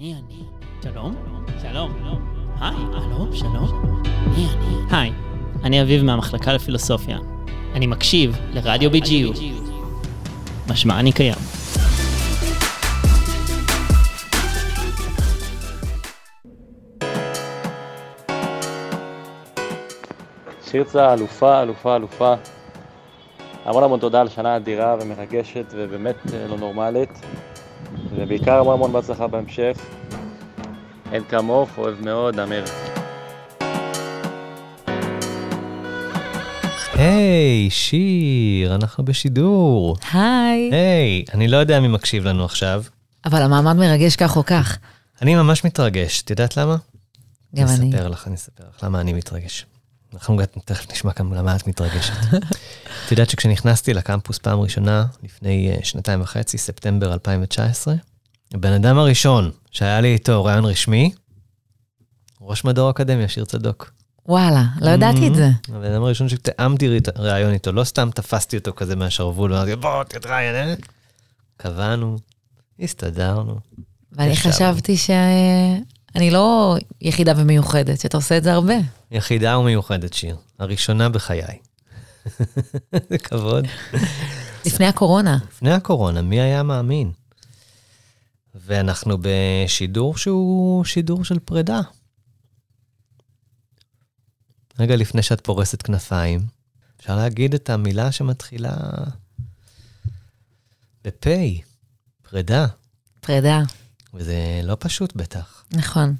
מי אני? שלום? שלום. היי, הלו, שלום. מי אני? היי, אני אביב מהמחלקה לפילוסופיה. אני מקשיב לרדיו BGU. משמע אני קיים. שירצה אלופה, אלופה, אלופה. המון המון תודה על שנה אדירה ומרגשת ובאמת אה, לא נורמלית. ובעיקר המון המון בהצלחה בהמשך. אין כמוך, אוהב מאוד, אמיר. היי, שיר, אנחנו בשידור. היי. היי, אני לא יודע מי מקשיב לנו עכשיו. אבל המעמד מרגש כך או כך. אני ממש מתרגש, את יודעת למה? גם אני. אני אספר לך, אני אספר לך למה אני מתרגש. אנחנו תכף נשמע גם למה את מתרגשת. את יודעת שכשנכנסתי לקמפוס פעם ראשונה, לפני uh, שנתיים וחצי, ספטמבר 2019, הבן אדם הראשון שהיה לי איתו רעיון רשמי, ראש מדור אקדמיה, שיר צדוק. וואלה, לא ידעתי את זה. הבן אדם הראשון שתיאמתי ראיון איתו, לא סתם תפסתי אותו כזה מהשרוול, ואמרתי, בוא, תתראיין, אה? קבענו, הסתדרנו. ואני. חשבתי שאני לא יחידה ומיוחדת, שאתה עושה את זה הרבה. יחידה ומיוחדת שיר, הראשונה בחיי. זה כבוד. לפני הקורונה. לפני הקורונה, מי היה מאמין? ואנחנו בשידור שהוא שידור של פרידה. רגע לפני שאת פורסת כנפיים, אפשר להגיד את המילה שמתחילה בפ', פרידה, פרידה, וזה לא פשוט בטח. נכון.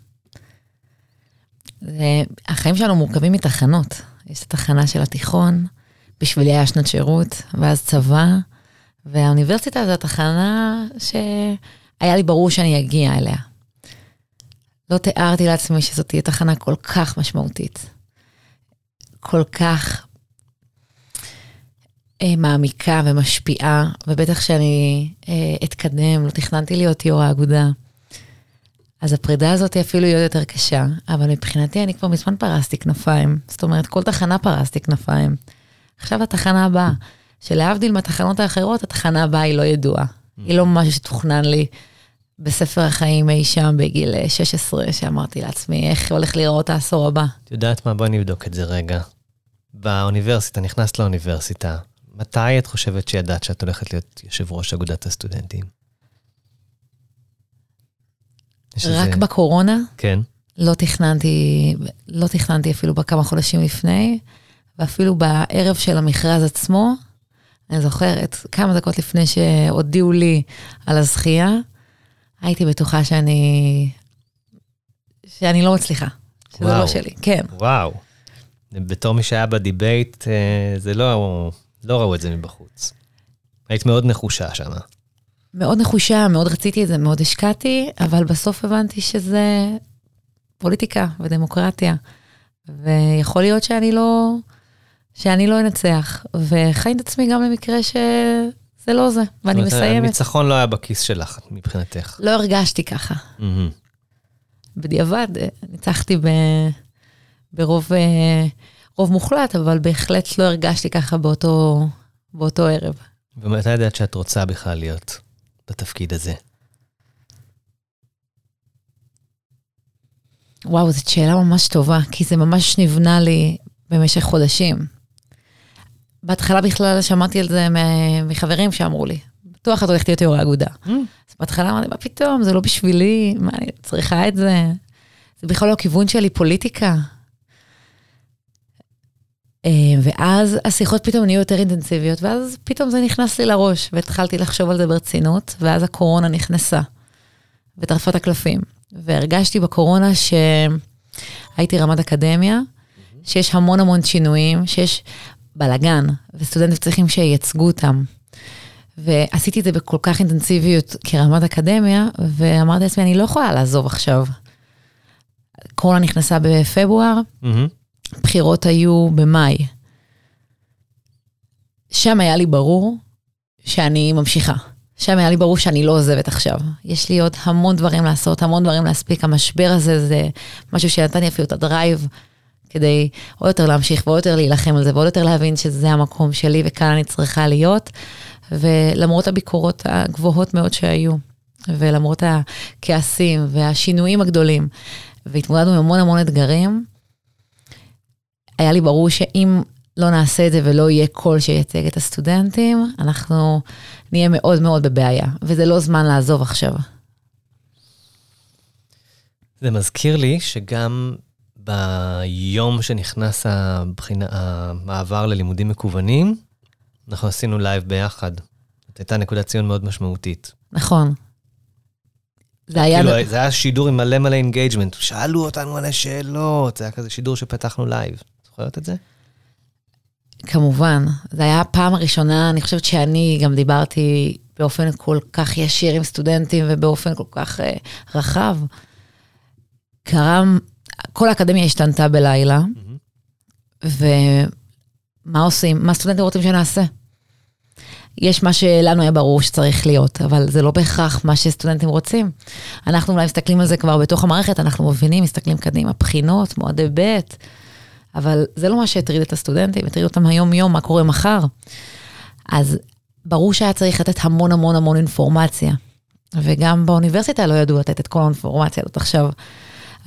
זה, החיים שלנו מורכבים מתחנות. יש את התחנה של התיכון, בשבילי היה שנת שירות, ואז צבא, והאוניברסיטה זו התחנה שהיה לי ברור שאני אגיע אליה. לא תיארתי לעצמי שזאת תהיה תחנה כל כך משמעותית. כל כך אה, מעמיקה ומשפיעה, ובטח שאני אה, אתקדם, לא תכננתי להיות יו"ר האגודה. אז הפרידה הזאת היא אפילו להיות יותר קשה, אבל מבחינתי אני כבר מזמן פרסתי כנפיים. זאת אומרת, כל תחנה פרסתי כנפיים. עכשיו התחנה הבאה, שלהבדיל מהתחנות האחרות, התחנה הבאה היא לא ידועה. היא לא משהו שתוכנן לי בספר החיים אי שם בגיל 16, שאמרתי לעצמי, איך הולך להיראות העשור הבא. את יודעת מה? בואי נבדוק את זה רגע. באוניברסיטה, נכנסת לאוניברסיטה, מתי את חושבת שידעת שאת הולכת להיות יושב ראש אגודת הסטודנטים? רק איזה- בקורונה, כן. לא תכננתי, לא תכננתי אפילו בכמה חודשים לפני, ואפילו בערב של המכרז עצמו, אני זוכרת, כמה דקות לפני שהודיעו לי על הזכייה, הייתי בטוחה שאני, שאני לא מצליחה, שזה וואו. לא שלי, כן. וואו. בתור מי שהיה בדיבייט, אה, זה לא, לא ראו את זה מבחוץ. היית מאוד נחושה שם. מאוד נחושה, מאוד רציתי את זה, מאוד השקעתי, אבל בסוף הבנתי שזה פוליטיקה ודמוקרטיה. ויכול להיות שאני לא, שאני לא אנצח, וחי את עצמי גם למקרה שזה לא זה, ואני מסיימת. הניצחון לא היה בכיס שלך, מבחינתך. לא הרגשתי ככה. מהמם. בדיעבד, אה, ניצחתי ב, ברוב אה, רוב מוחלט, אבל בהחלט לא הרגשתי ככה באותו, באותו ערב. ומתי ידעת שאת רוצה בכלל להיות בתפקיד הזה? וואו, זאת שאלה ממש טובה, כי זה ממש נבנה לי במשך חודשים. בהתחלה בכלל שמעתי על זה מחברים שאמרו לי, בטוח את הולכת להיות יו"ר האגודה. Mm. אז בהתחלה אמרתי, מה פתאום, זה לא בשבילי, מה, אני צריכה את זה? זה בכלל לא הכיוון שלי, פוליטיקה. אה, ואז השיחות פתאום נהיו יותר אינטנסיביות, ואז פתאום זה נכנס לי לראש, והתחלתי לחשוב על זה ברצינות, ואז הקורונה נכנסה, וטרפה את הקלפים. והרגשתי בקורונה שהייתי רמת אקדמיה, שיש המון המון שינויים, שיש בלאגן, וסטודנטים צריכים שייצגו אותם. ועשיתי את זה בכל כך אינטנסיביות כרמת אקדמיה, ואמרתי לעצמי, אני לא יכולה לעזוב עכשיו. קורונה נכנסה בפברואר, מהמם. בחירות היו במאי. שם היה לי ברור שאני ממשיכה. שם היה לי ברור שאני לא עוזבת עכשיו. יש לי עוד המון דברים לעשות, המון דברים להספיק. המשבר הזה זה משהו שנתן לי אפילו את הדרייב כדי עוד יותר להמשיך ועוד יותר להילחם על זה, ועוד יותר להבין שזה המקום שלי וכאן אני צריכה להיות. ולמרות הביקורות הגבוהות מאוד שהיו, ולמרות הכעסים והשינויים הגדולים, והתמודדנו עם המון המון אתגרים, היה לי ברור שאם לא נעשה את זה ולא יהיה קול שייצג את הסטודנטים, אנחנו נהיה מאוד מאוד בבעיה, וזה לא זמן לעזוב עכשיו. זה מזכיר לי שגם ביום שנכנס הבחינה, המעבר ללימודים מקוונים, אנחנו עשינו לייב ביחד. זאת הייתה נקודת ציון מאוד משמעותית. נכון. זה היה... כאילו, זה היה שידור עם מלא מלא engagement. שאלו אותנו מלא שאלות, זה היה כזה שידור שפתחנו לייב. זוכרת את זה? כמובן. זה היה הפעם הראשונה, אני חושבת שאני גם דיברתי באופן כל כך ישיר עם סטודנטים ובאופן כל כך uh, רחב. קרה, כל האקדמיה השתנתה בלילה. ומה עושים? מה סטודנטים רוצים שנעשה? יש מה שלנו היה ברור שצריך להיות, אבל זה לא בהכרח מה שסטודנטים רוצים. אנחנו אולי מסתכלים על זה כבר בתוך המערכת, אנחנו מבינים, מסתכלים קדימה, בחינות, מועדי ב', אבל זה לא מה שהטריד את הסטודנטים, הטריד אותם היום-יום, מה קורה מחר. אז ברור שהיה צריך לתת המון המון המון אינפורמציה, וגם באוניברסיטה לא ידעו לתת את כל האינפורמציה הזאת עכשיו.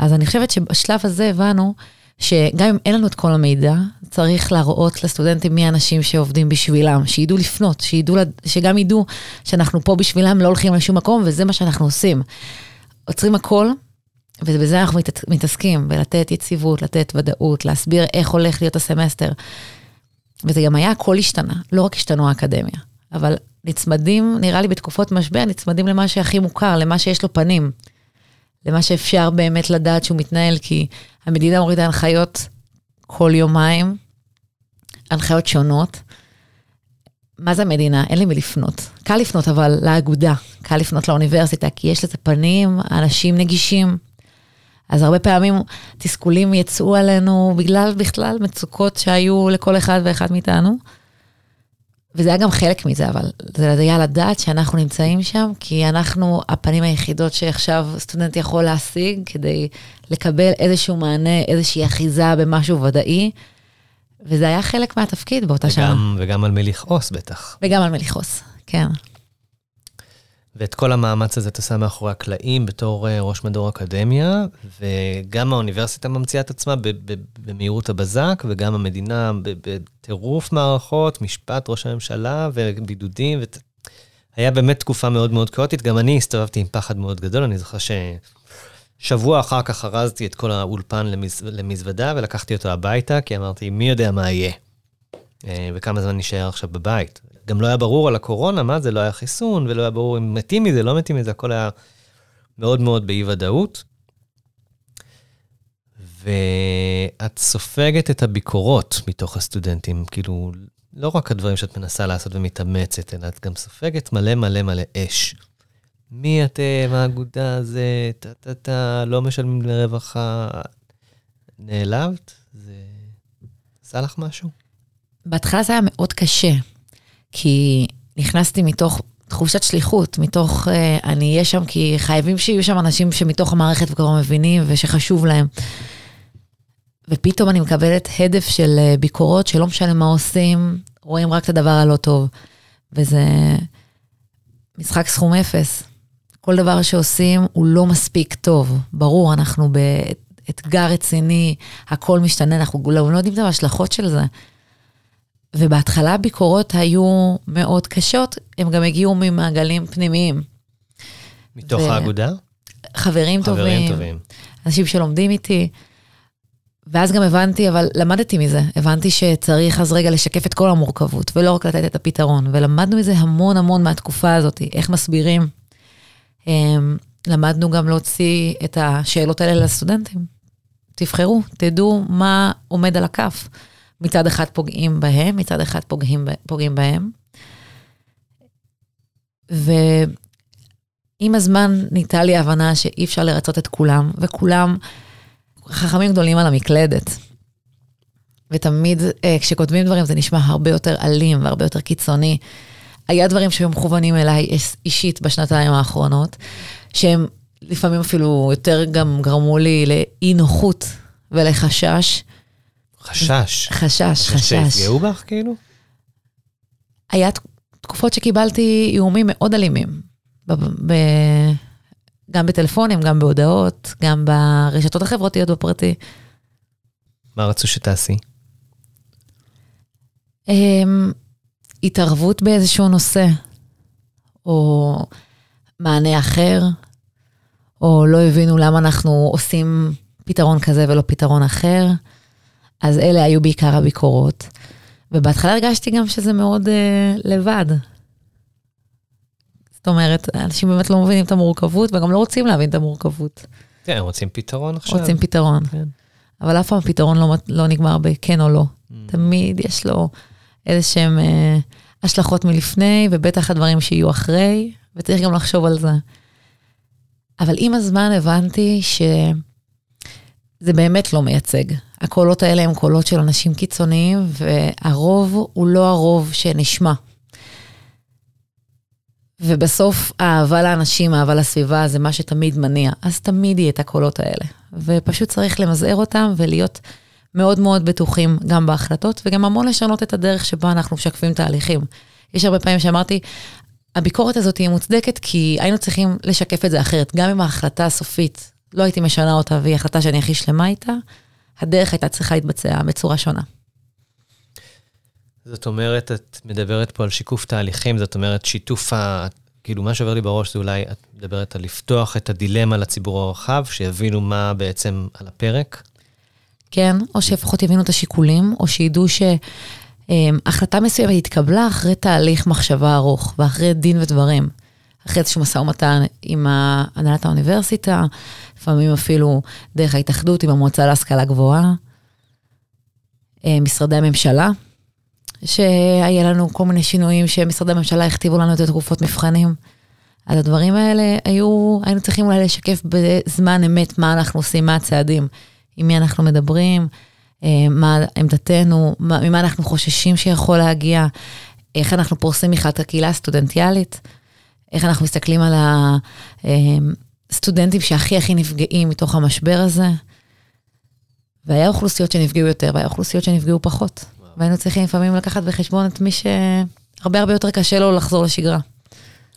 אז אני חושבת שבשלב הזה הבנו שגם אם אין לנו את כל המידע, צריך להראות לסטודנטים מי האנשים שעובדים בשבילם, שידעו לפנות, שידעו, שגם ידעו שאנחנו פה בשבילם, לא הולכים לשום מקום, וזה מה שאנחנו עושים. עוצרים הכל, ובזה אנחנו מת, מתעסקים, בלתת יציבות, לתת ודאות, להסביר איך הולך להיות הסמסטר. וזה גם היה, הכל השתנה, לא רק השתנו האקדמיה, אבל נצמדים, נראה לי בתקופות משבר, נצמדים למה שהכי מוכר, למה שיש לו פנים. למה שאפשר באמת לדעת שהוא מתנהל, כי המדינה מורידה הנחיות כל יומיים, הנחיות שונות. מה זה המדינה? אין לי מי לפנות. קל לפנות אבל לאגודה, קל לפנות לאוניברסיטה, כי יש לזה פנים, אנשים נגישים. אז הרבה פעמים תסכולים יצאו עלינו בגלל בכלל מצוקות שהיו לכל אחד ואחד מאיתנו. וזה היה גם חלק מזה, אבל זה היה לדעת שאנחנו נמצאים שם, כי אנחנו הפנים היחידות שעכשיו סטודנט יכול להשיג כדי לקבל איזשהו מענה, איזושהי אחיזה במשהו ודאי. וזה היה חלק מהתפקיד באותה וגם, שנה. וגם על מי לכעוס בטח. וגם על מי לכעוס, כן. ואת כל המאמץ הזה את עושה מאחורי הקלעים בתור uh, ראש מדור אקדמיה, וגם האוניברסיטה ממציאה את עצמה במהירות הבזק, וגם המדינה בטירוף מערכות, משפט ראש הממשלה ובידודים. ות... היה באמת תקופה מאוד מאוד כאוטית. גם אני הסתובבתי עם פחד מאוד גדול, אני זוכר ששבוע אחר כך ארזתי את כל האולפן למז... למזוודה ולקחתי אותו הביתה, כי אמרתי, מי יודע מה יהיה, אה, וכמה זמן נשאר עכשיו בבית. גם לא היה ברור על הקורונה, מה זה, לא היה חיסון, ולא היה ברור אם מתים מזה, לא מתים מזה, הכל היה מאוד מאוד באי-ודאות. ואת סופגת את הביקורות מתוך הסטודנטים, כאילו, לא רק הדברים שאת מנסה לעשות ומתאמצת, אלא את גם סופגת מלא מלא מלא אש. מי אתם, האגודה הזה, טה-טה-טה, לא משלמים לרווחה. נעלבת? זה עשה לך משהו? בהתחלה זה היה מאוד קשה, כי נכנסתי מתוך תחושת שליחות, מתוך uh, אני אהיה שם כי חייבים שיהיו שם אנשים שמתוך המערכת וכבר מבינים ושחשוב להם. ופתאום אני מקבלת הדף של uh, ביקורות שלא משנה מה עושים, רואים רק את הדבר הלא טוב. וזה משחק סכום אפס. כל דבר שעושים הוא לא מספיק טוב. ברור, אנחנו באתגר רציני, הכל משתנה, אנחנו לא יודעים את ההשלכות של זה. ובהתחלה הביקורות היו מאוד קשות, הם גם הגיעו ממעגלים פנימיים. מתוך ו... האגודה? חברים, חברים טובים, טובים, אנשים שלומדים איתי. ואז גם הבנתי, אבל למדתי מזה, הבנתי שצריך אז רגע לשקף את כל המורכבות, ולא רק לתת את הפתרון. ולמדנו מזה המון המון מהתקופה הזאת, איך מסבירים. אמ, למדנו גם להוציא את השאלות האלה לסטודנטים. תבחרו, תדעו מה עומד על הכף. מצד אחד פוגעים בהם, מצד אחד פוגעים, פוגעים בהם. ועם הזמן ניתה לי הבנה שאי אפשר לרצות את כולם, וכולם חכמים גדולים על המקלדת. ותמיד אה, כשכותבים דברים זה נשמע הרבה יותר אלים והרבה יותר קיצוני. היה דברים שהיו מכוונים אליי אישית בשנתיים האחרונות, שהם לפעמים אפילו יותר גם גרמו לי לאי נוחות ולחשש. חשש. חשש, חשש. שיפגעו בך, כאילו? היה תקופות שקיבלתי איומים מאוד אלימים. ב, ב, גם בטלפונים, גם בהודעות, גם ברשתות החברתיות בפרטי. מה רצו שתעשי? Um, התערבות באיזשהו נושא, או מענה אחר, או לא הבינו למה אנחנו עושים פתרון כזה ולא פתרון אחר. אז אלה היו בעיקר הביקורות. ובהתחלה הרגשתי גם שזה מאוד uh, לבד. זאת אומרת, אנשים באמת לא מבינים את המורכבות וגם לא רוצים להבין את המורכבות. כן, רוצים פתרון עכשיו. רוצים פתרון. כן. אבל אף פעם הפתרון לא, לא נגמר בכן או לא. Mm. תמיד יש לו איזה שהם אה, השלכות מלפני, ובטח הדברים שיהיו אחרי, וצריך גם לחשוב על זה. אבל עם הזמן הבנתי שזה באמת לא מייצג. הקולות האלה הם קולות של אנשים קיצוניים, והרוב הוא לא הרוב שנשמע. ובסוף האהבה לאנשים, האהבה לסביבה, זה מה שתמיד מניע. אז תמיד יהיה את הקולות האלה. ופשוט צריך למזער אותם ולהיות מאוד מאוד בטוחים גם בהחלטות, וגם המון לשנות את הדרך שבה אנחנו משקפים תהליכים. יש הרבה פעמים שאמרתי, הביקורת הזאת היא מוצדקת כי היינו צריכים לשקף את זה אחרת. גם אם ההחלטה הסופית, לא הייתי משנה אותה והיא החלטה שאני הכי שלמה איתה, הדרך הייתה צריכה להתבצע בצורה שונה. זאת אומרת, את מדברת פה על שיקוף תהליכים, זאת אומרת, שיתוף ה... כאילו, מה שעובר לי בראש זה אולי, את מדברת על לפתוח את הדילמה לציבור הרחב, שיבינו מה בעצם על הפרק. כן, או שלפחות יבינו את השיקולים, או שידעו שהחלטה מסוימת התקבלה אחרי תהליך מחשבה ארוך, ואחרי דין ודברים. אחרי איזשהו משא ומתן עם הנהלת האוניברסיטה, לפעמים אפילו דרך ההתאחדות עם המועצה להשכלה גבוהה, אה, משרדי הממשלה, שהיה לנו כל מיני שינויים שמשרדי הממשלה הכתיבו לנו את התקופות מבחנים. אז הדברים האלה היו, היינו צריכים אולי לשקף בזמן אמת מה אנחנו עושים, מה הצעדים, עם מי אנחנו מדברים, אה, מה עמדתנו, ממה אנחנו חוששים שיכול להגיע, איך אנחנו פורסים בכלל את הקהילה הסטודנטיאלית, איך אנחנו מסתכלים על הסטודנטים שהכי הכי נפגעים מתוך המשבר הזה. והיה אוכלוסיות שנפגעו יותר, והיה אוכלוסיות שנפגעו פחות. והיינו צריכים לפעמים לקחת בחשבון את מי שהרבה הרבה יותר קשה לו לחזור לשגרה.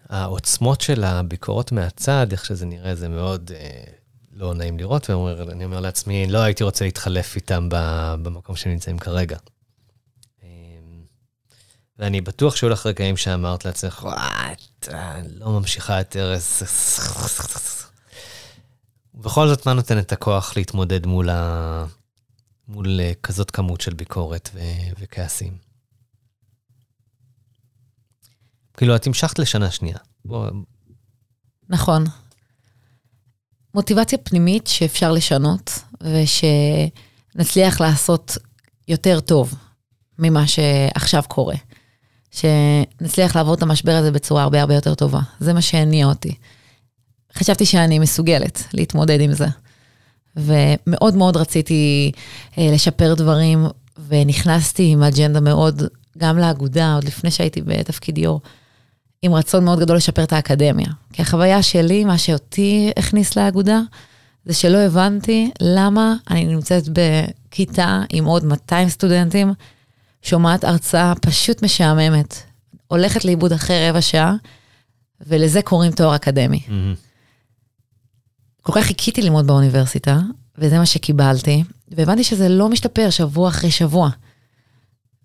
העוצמות של הביקורות מהצד, איך שזה נראה, זה מאוד אה, לא נעים לראות, ואני אומר לעצמי, לא הייתי רוצה להתחלף איתם במקום שהם נמצאים כרגע. ואני בטוח שהיו לך רגעים שאמרת לעצמך, את לא ממשיכה יותר... ובכל זאת, מה נותן את הכוח להתמודד מול ה... מול אה, כזאת כמות של ביקורת ו- וכעסים. כאילו, את המשכת לשנה שנייה. בוא... נכון. מוטיבציה פנימית שאפשר לשנות, ושנצליח לעשות יותר טוב ממה שעכשיו קורה. שנצליח לעבור את המשבר הזה בצורה הרבה הרבה יותר טובה. זה מה שהניע אותי. חשבתי שאני מסוגלת להתמודד עם זה. ומאוד מאוד רציתי אה, לשפר דברים, ונכנסתי עם אג'נדה מאוד, גם לאגודה, עוד לפני שהייתי בתפקיד יו"ר, עם רצון מאוד גדול לשפר את האקדמיה. כי החוויה שלי, מה שאותי הכניס לאגודה, זה שלא הבנתי למה אני נמצאת בכיתה עם עוד 200 סטודנטים, שומעת הרצאה פשוט משעממת, הולכת לאיבוד אחרי רבע שעה, ולזה קוראים תואר אקדמי. Mm-hmm. כל כך חיכיתי ללמוד באוניברסיטה, וזה מה שקיבלתי, והבנתי שזה לא משתפר שבוע אחרי שבוע.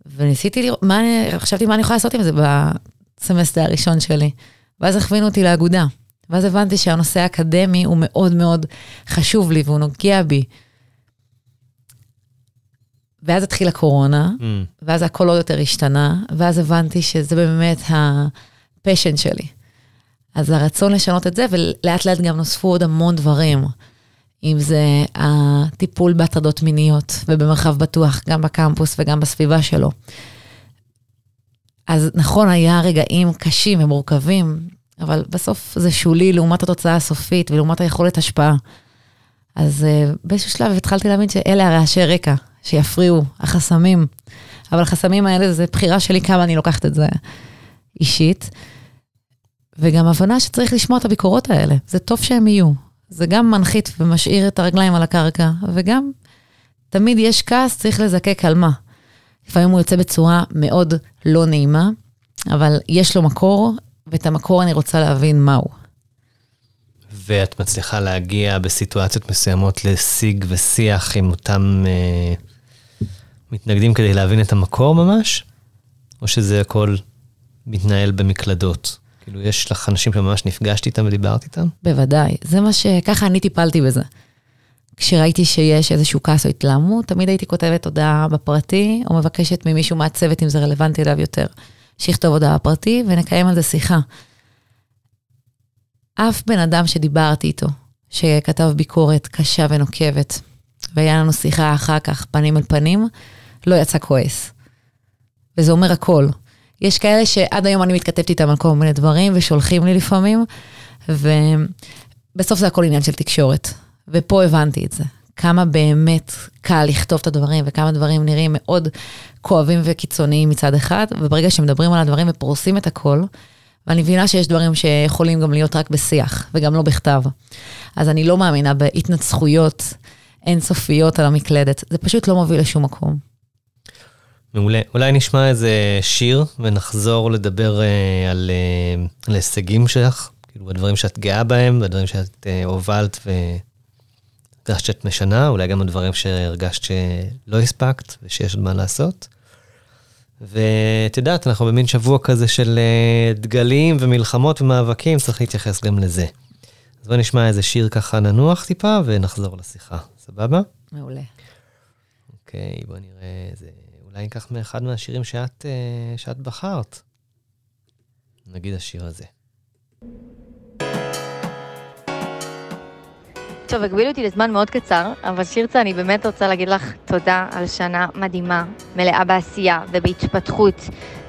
וניסיתי לראות, מה, חשבתי מה אני יכולה לעשות עם זה בסמסטר הראשון שלי. ואז הכווינו אותי לאגודה. ואז הבנתי שהנושא האקדמי הוא מאוד מאוד חשוב לי והוא נוגע בי. ואז התחילה קורונה, mm. ואז הכל עוד יותר השתנה, ואז הבנתי שזה באמת ה passion שלי. אז הרצון לשנות את זה, ולאט לאט גם נוספו עוד המון דברים. אם זה הטיפול בהטרדות מיניות ובמרחב בטוח, גם בקמפוס וגם בסביבה שלו. אז נכון, היה רגעים קשים ומורכבים, אבל בסוף זה שולי לעומת התוצאה הסופית ולעומת היכולת השפעה. אז uh, באיזשהו שלב התחלתי להבין שאלה הרעשי רקע, שיפריעו, החסמים. אבל החסמים האלה זה בחירה שלי כמה אני לוקחת את זה אישית. וגם הבנה שצריך לשמוע את הביקורות האלה. זה טוב שהם יהיו. זה גם מנחית ומשאיר את הרגליים על הקרקע, וגם תמיד יש כעס, צריך לזקק על מה. לפעמים הוא יוצא בצורה מאוד לא נעימה, אבל יש לו מקור, ואת המקור אני רוצה להבין מהו. ואת מצליחה להגיע בסיטואציות מסוימות לשיג ושיח עם אותם אה, מתנגדים כדי להבין את המקור ממש? או שזה הכל מתנהל במקלדות? כאילו, יש לך אנשים שממש נפגשת איתם ודיברת איתם? בוודאי, זה מה ש... ככה אני טיפלתי בזה. כשראיתי שיש איזשהו כעס או התלהמות, תמיד הייתי כותבת הודעה בפרטי, או מבקשת ממישהו מהצוות, אם זה רלוונטי אליו יותר, שיכתוב הודעה בפרטי ונקיים על זה שיחה. אף בן אדם שדיברתי איתו, שכתב ביקורת קשה ונוקבת, והיה לנו שיחה אחר כך, פנים אל פנים, לא יצא כועס. וזה אומר הכל. יש כאלה שעד היום אני מתכתבת איתם על כל מיני דברים, ושולחים לי לפעמים, ובסוף זה הכל עניין של תקשורת. ופה הבנתי את זה. כמה באמת קל לכתוב את הדברים, וכמה דברים נראים מאוד כואבים וקיצוניים מצד אחד, וברגע שמדברים על הדברים ופורסים את הכל, ואני מבינה שיש דברים שיכולים גם להיות רק בשיח, וגם לא בכתב. אז אני לא מאמינה בהתנצחויות אינסופיות על המקלדת, זה פשוט לא מוביל לשום מקום. מעולה. אולי נשמע איזה שיר ונחזור לדבר uh, על, uh, על הישגים שלך, כאילו הדברים שאת גאה בהם, והדברים שאת uh, הובלת והרגשת שאת משנה, אולי גם הדברים שהרגשת שלא הספקת ושיש עוד מה לעשות. ואת יודעת, אנחנו במין שבוע כזה של uh, דגלים ומלחמות ומאבקים, צריך להתייחס גם לזה. אז בוא נשמע איזה שיר ככה ננוח טיפה ונחזור לשיחה, סבבה? מעולה. אוקיי, בוא נראה איזה... אולי ניקח מאחד מהשירים שאת, uh, שאת בחרת. נגיד השיר הזה. טוב, הגבילו אותי לזמן מאוד קצר, אבל שירצה, אני באמת רוצה להגיד לך תודה על שנה מדהימה, מלאה בעשייה ובהתפתחות,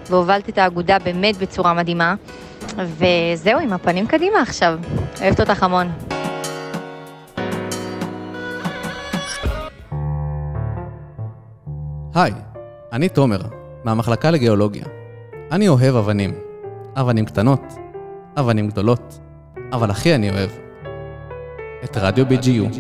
והובלת את האגודה באמת בצורה מדהימה. וזהו, עם הפנים קדימה עכשיו. אוהבת אותך המון. היי, אני תומר, מהמחלקה לגיאולוגיה. אני אוהב אבנים. אבנים קטנות, אבנים גדולות, אבל הכי אני אוהב את רדיו BGU.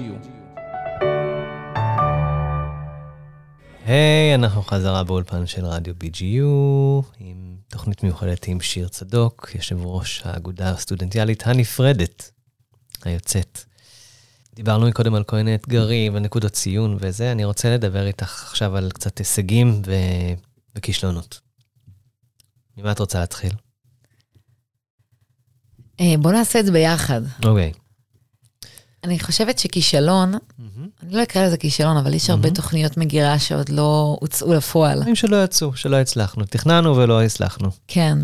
היי, hey, אנחנו חזרה באולפן של רדיו BGU, עם תוכנית מיוחדת עם שיר צדוק, יושב ראש האגודה הסטודנטיאלית הנפרדת, היוצאת. דיברנו קודם על כל מיני אתגרים ונקודות ציון וזה, אני רוצה לדבר איתך עכשיו על קצת הישגים ו... וכישלונות. ממה את רוצה להתחיל? אה, בוא נעשה את זה ביחד. אוקיי. Okay. אני חושבת שכישלון, mm-hmm. אני לא אקרא לזה כישלון, אבל יש mm-hmm. הרבה תוכניות מגירה שעוד לא הוצאו לפועל. דברים שלא יצאו, שלא הצלחנו. תכננו ולא הצלחנו. כן.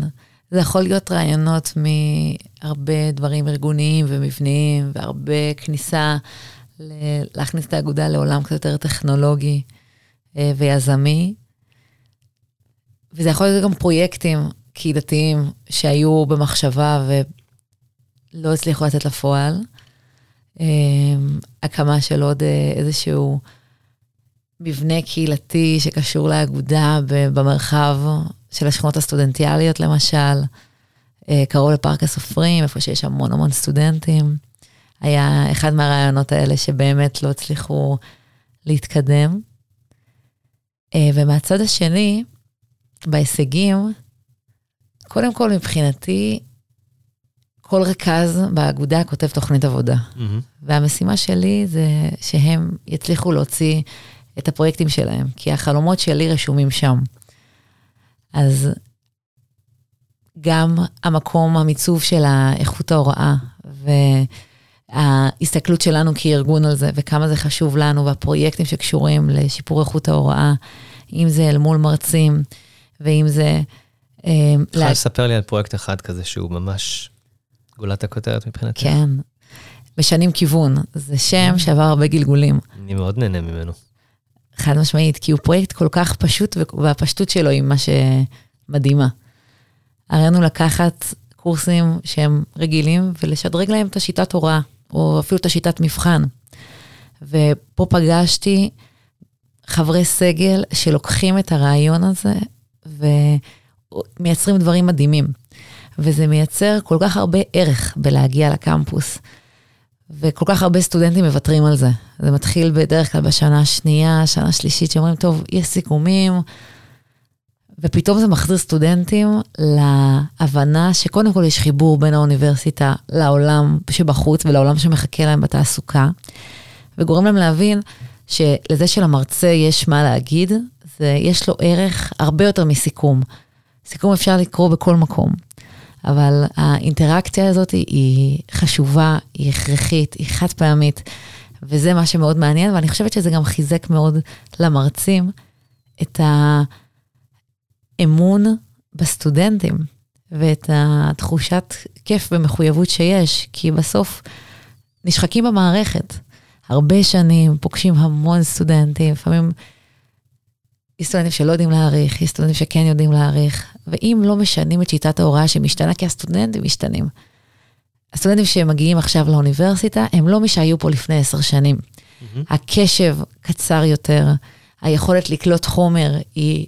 זה יכול להיות רעיונות מהרבה דברים ארגוניים ומבניים, והרבה כניסה ל- להכניס את האגודה לעולם קצת יותר טכנולוגי אה, ויזמי. וזה יכול להיות גם פרויקטים קהילתיים שהיו במחשבה ולא הצליחו לצאת לפועל. אה, הקמה של עוד אה, איזשהו מבנה קהילתי שקשור לאגודה במרחב של השכונות הסטודנטיאליות למשל, אה, קרוב לפארק הסופרים, איפה שיש המון המון סטודנטים. היה אחד מהרעיונות האלה שבאמת לא הצליחו להתקדם. אה, ומהצד השני, בהישגים, קודם כל מבחינתי, כל רכז באגודה כותב תוכנית עבודה. Mm-hmm. והמשימה שלי זה שהם יצליחו להוציא את הפרויקטים שלהם, כי החלומות שלי רשומים שם. אז גם המקום, המיצוב של איכות ההוראה, וההסתכלות שלנו כארגון על זה, וכמה זה חשוב לנו, והפרויקטים שקשורים לשיפור איכות ההוראה, אם זה אל מול מרצים, ואם זה... יכולה לה... לספר לי על פרויקט אחד כזה שהוא ממש גולת הכותרת מבחינתך? כן, משנים כיוון. זה שם mm. שעבר הרבה גלגולים. אני מאוד נהנה ממנו. חד משמעית, כי הוא פרויקט כל כך פשוט, והפשטות שלו היא מה שמדהימה. הרעיון הוא לקחת קורסים שהם רגילים ולשדרג להם את השיטת הוראה, או אפילו את השיטת מבחן. ופה פגשתי חברי סגל שלוקחים את הרעיון הזה ומייצרים דברים מדהימים. וזה מייצר כל כך הרבה ערך בלהגיע לקמפוס. וכל כך הרבה סטודנטים מוותרים על זה. זה מתחיל בדרך כלל בשנה השנייה, שנה שלישית, שאומרים, טוב, יש סיכומים, ופתאום זה מחזיר סטודנטים להבנה שקודם כל יש חיבור בין האוניברסיטה לעולם שבחוץ ולעולם שמחכה להם בתעסוקה, וגורם להם להבין שלזה שלמרצה יש מה להגיד, זה, יש לו ערך הרבה יותר מסיכום. סיכום אפשר לקרוא בכל מקום, אבל האינטראקציה הזאת היא חשובה, היא הכרחית, היא חד פעמית, וזה מה שמאוד מעניין, ואני חושבת שזה גם חיזק מאוד למרצים את האמון בסטודנטים ואת התחושת כיף ומחויבות שיש, כי בסוף נשחקים במערכת. הרבה שנים, פוגשים המון סטודנטים, לפעמים יש סטודנטים שלא יודעים להעריך, יש סטודנטים שכן יודעים להעריך, ואם לא משנים את שיטת ההוראה שמשתנה, כי הסטודנטים משתנים. הסטודנטים שמגיעים עכשיו לאוניברסיטה, הם לא מי שהיו פה לפני עשר שנים. Mm-hmm. הקשב קצר יותר, היכולת לקלוט חומר היא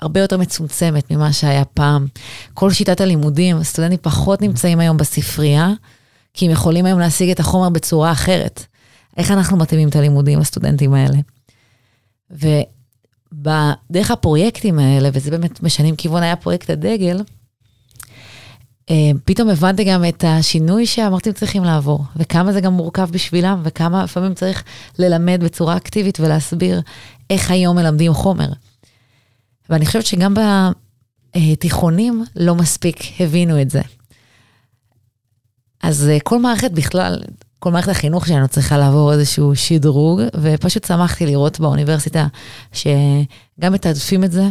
הרבה יותר מצומצמת ממה שהיה פעם. כל שיטת הלימודים, הסטודנטים פחות נמצאים היום בספרייה, כי הם יכולים היום להשיג את החומר בצורה אחרת. איך אנחנו מתאימים את הלימודים לסטודנטים האלה? ובדרך הפרויקטים האלה, וזה באמת משנים כיוון, היה פרויקט הדגל, אה, פתאום הבנתי גם את השינוי שהמרצים צריכים לעבור, וכמה זה גם מורכב בשבילם, וכמה לפעמים צריך ללמד בצורה אקטיבית ולהסביר איך היום מלמדים חומר. ואני חושבת שגם בתיכונים לא מספיק הבינו את זה. אז אה, כל מערכת בכלל, כל מערכת החינוך שלנו צריכה לעבור איזשהו שדרוג, ופשוט שמחתי לראות באוניברסיטה שגם מתעדפים את זה,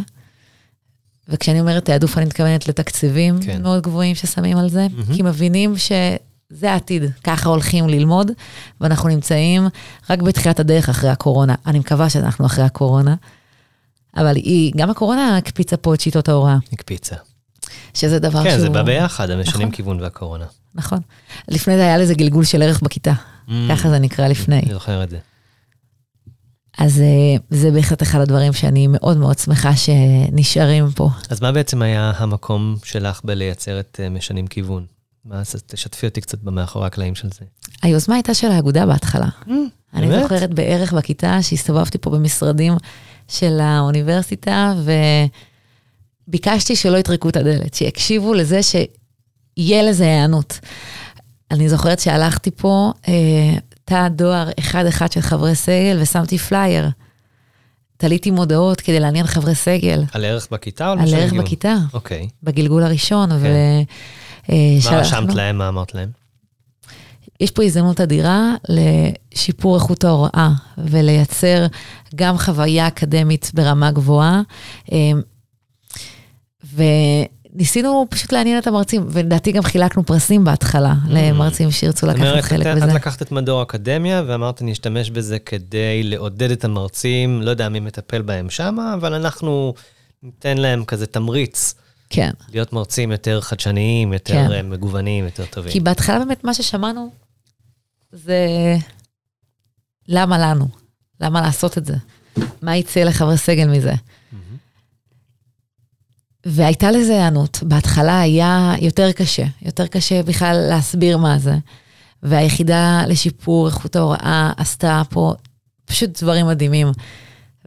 וכשאני אומרת תעדוף, אני מתכוונת לתקציבים כן. מאוד גבוהים ששמים על זה, mm-hmm. כי מבינים שזה העתיד, ככה הולכים ללמוד, ואנחנו נמצאים רק בתחילת הדרך אחרי הקורונה. אני מקווה שאנחנו אחרי הקורונה, אבל היא, גם הקורונה הקפיצה פה את שיטות ההוראה. הקפיצה. שזה דבר כן, שהוא... כן, זה בא ביחד, הם משנים נכון. כיוון והקורונה. נכון. לפני זה היה לזה גלגול של ערך בכיתה, Mm. ככה זה נקרא לפני. אני זוכר את זה. אז אה, זה בהחלט אחד הדברים שאני מאוד מאוד שמחה שנשארים פה. אז מה בעצם היה המקום שלך בלייצר את אה, משנים כיוון? מה, תשתפי אותי קצת במאחורי הקלעים של זה. היוזמה הייתה של האגודה בהתחלה. אני באמת? זוכרת בערך בכיתה שהסתובבתי פה במשרדים של האוניברסיטה, וביקשתי שלא יטרקו את הדלת, שיקשיבו לזה שיהיה לזה היענות. אני זוכרת שהלכתי פה, אה, תא דואר אחד-אחד של חברי סגל, ושמתי פלייר. תליתי מודעות כדי לעניין חברי סגל, על ערך בכיתה או על על ערך כיוון? בכיתה, אוקיי. בגלגול הראשון, ו... אה, מה שלחנו- רשמת להם? מה אמרת להם? יש פה הזדמנות אדירה לשיפור איכות ההוראה ולייצר גם חוויה אקדמית ברמה גבוהה. וניסינו פשוט לעניין את המרצים, ולדעתי גם חילקנו פרסים בהתחלה למרצים שירצו לקחת אומרת, חלק את, בזה. את לקחת את מדור אקדמיה ואמרת, אני אשתמש בזה כדי לעודד את המרצים, לא יודע מי מטפל בהם שמה, אבל אנחנו ניתן להם כזה תמריץ כן. להיות מרצים יותר חדשניים, יותר כן. אה, מגוונים, יותר טובים. כי בהתחלה באמת מה ששמענו זה למה לנו? למה לעשות את זה? מה יצא לחברי סגל מזה? והייתה לזה היענות. בהתחלה היה יותר קשה, יותר קשה בכלל להסביר מה זה. והיחידה לשיפור איכות ההוראה עשתה פה פשוט דברים מדהימים.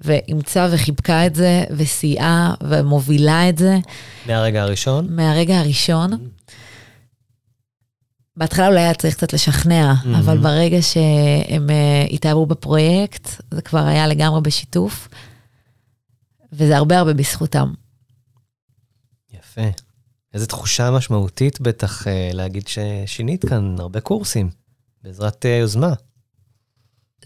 ואימצה וחיבקה את זה, וסייעה ומובילה את זה מהרגע הראשון? מהרגע הראשון. בהתחלה אולי היה צריך קצת לשכנע, Mhm. אבל ברגע שהם אה, התאהבו בפרויקט, זה כבר היה לגמרי בשיתוף, וזה הרבה הרבה בזכותם. יפה. איזו תחושה משמעותית בטח אה, להגיד ששינית כאן הרבה קורסים, בעזרת אה, יוזמה.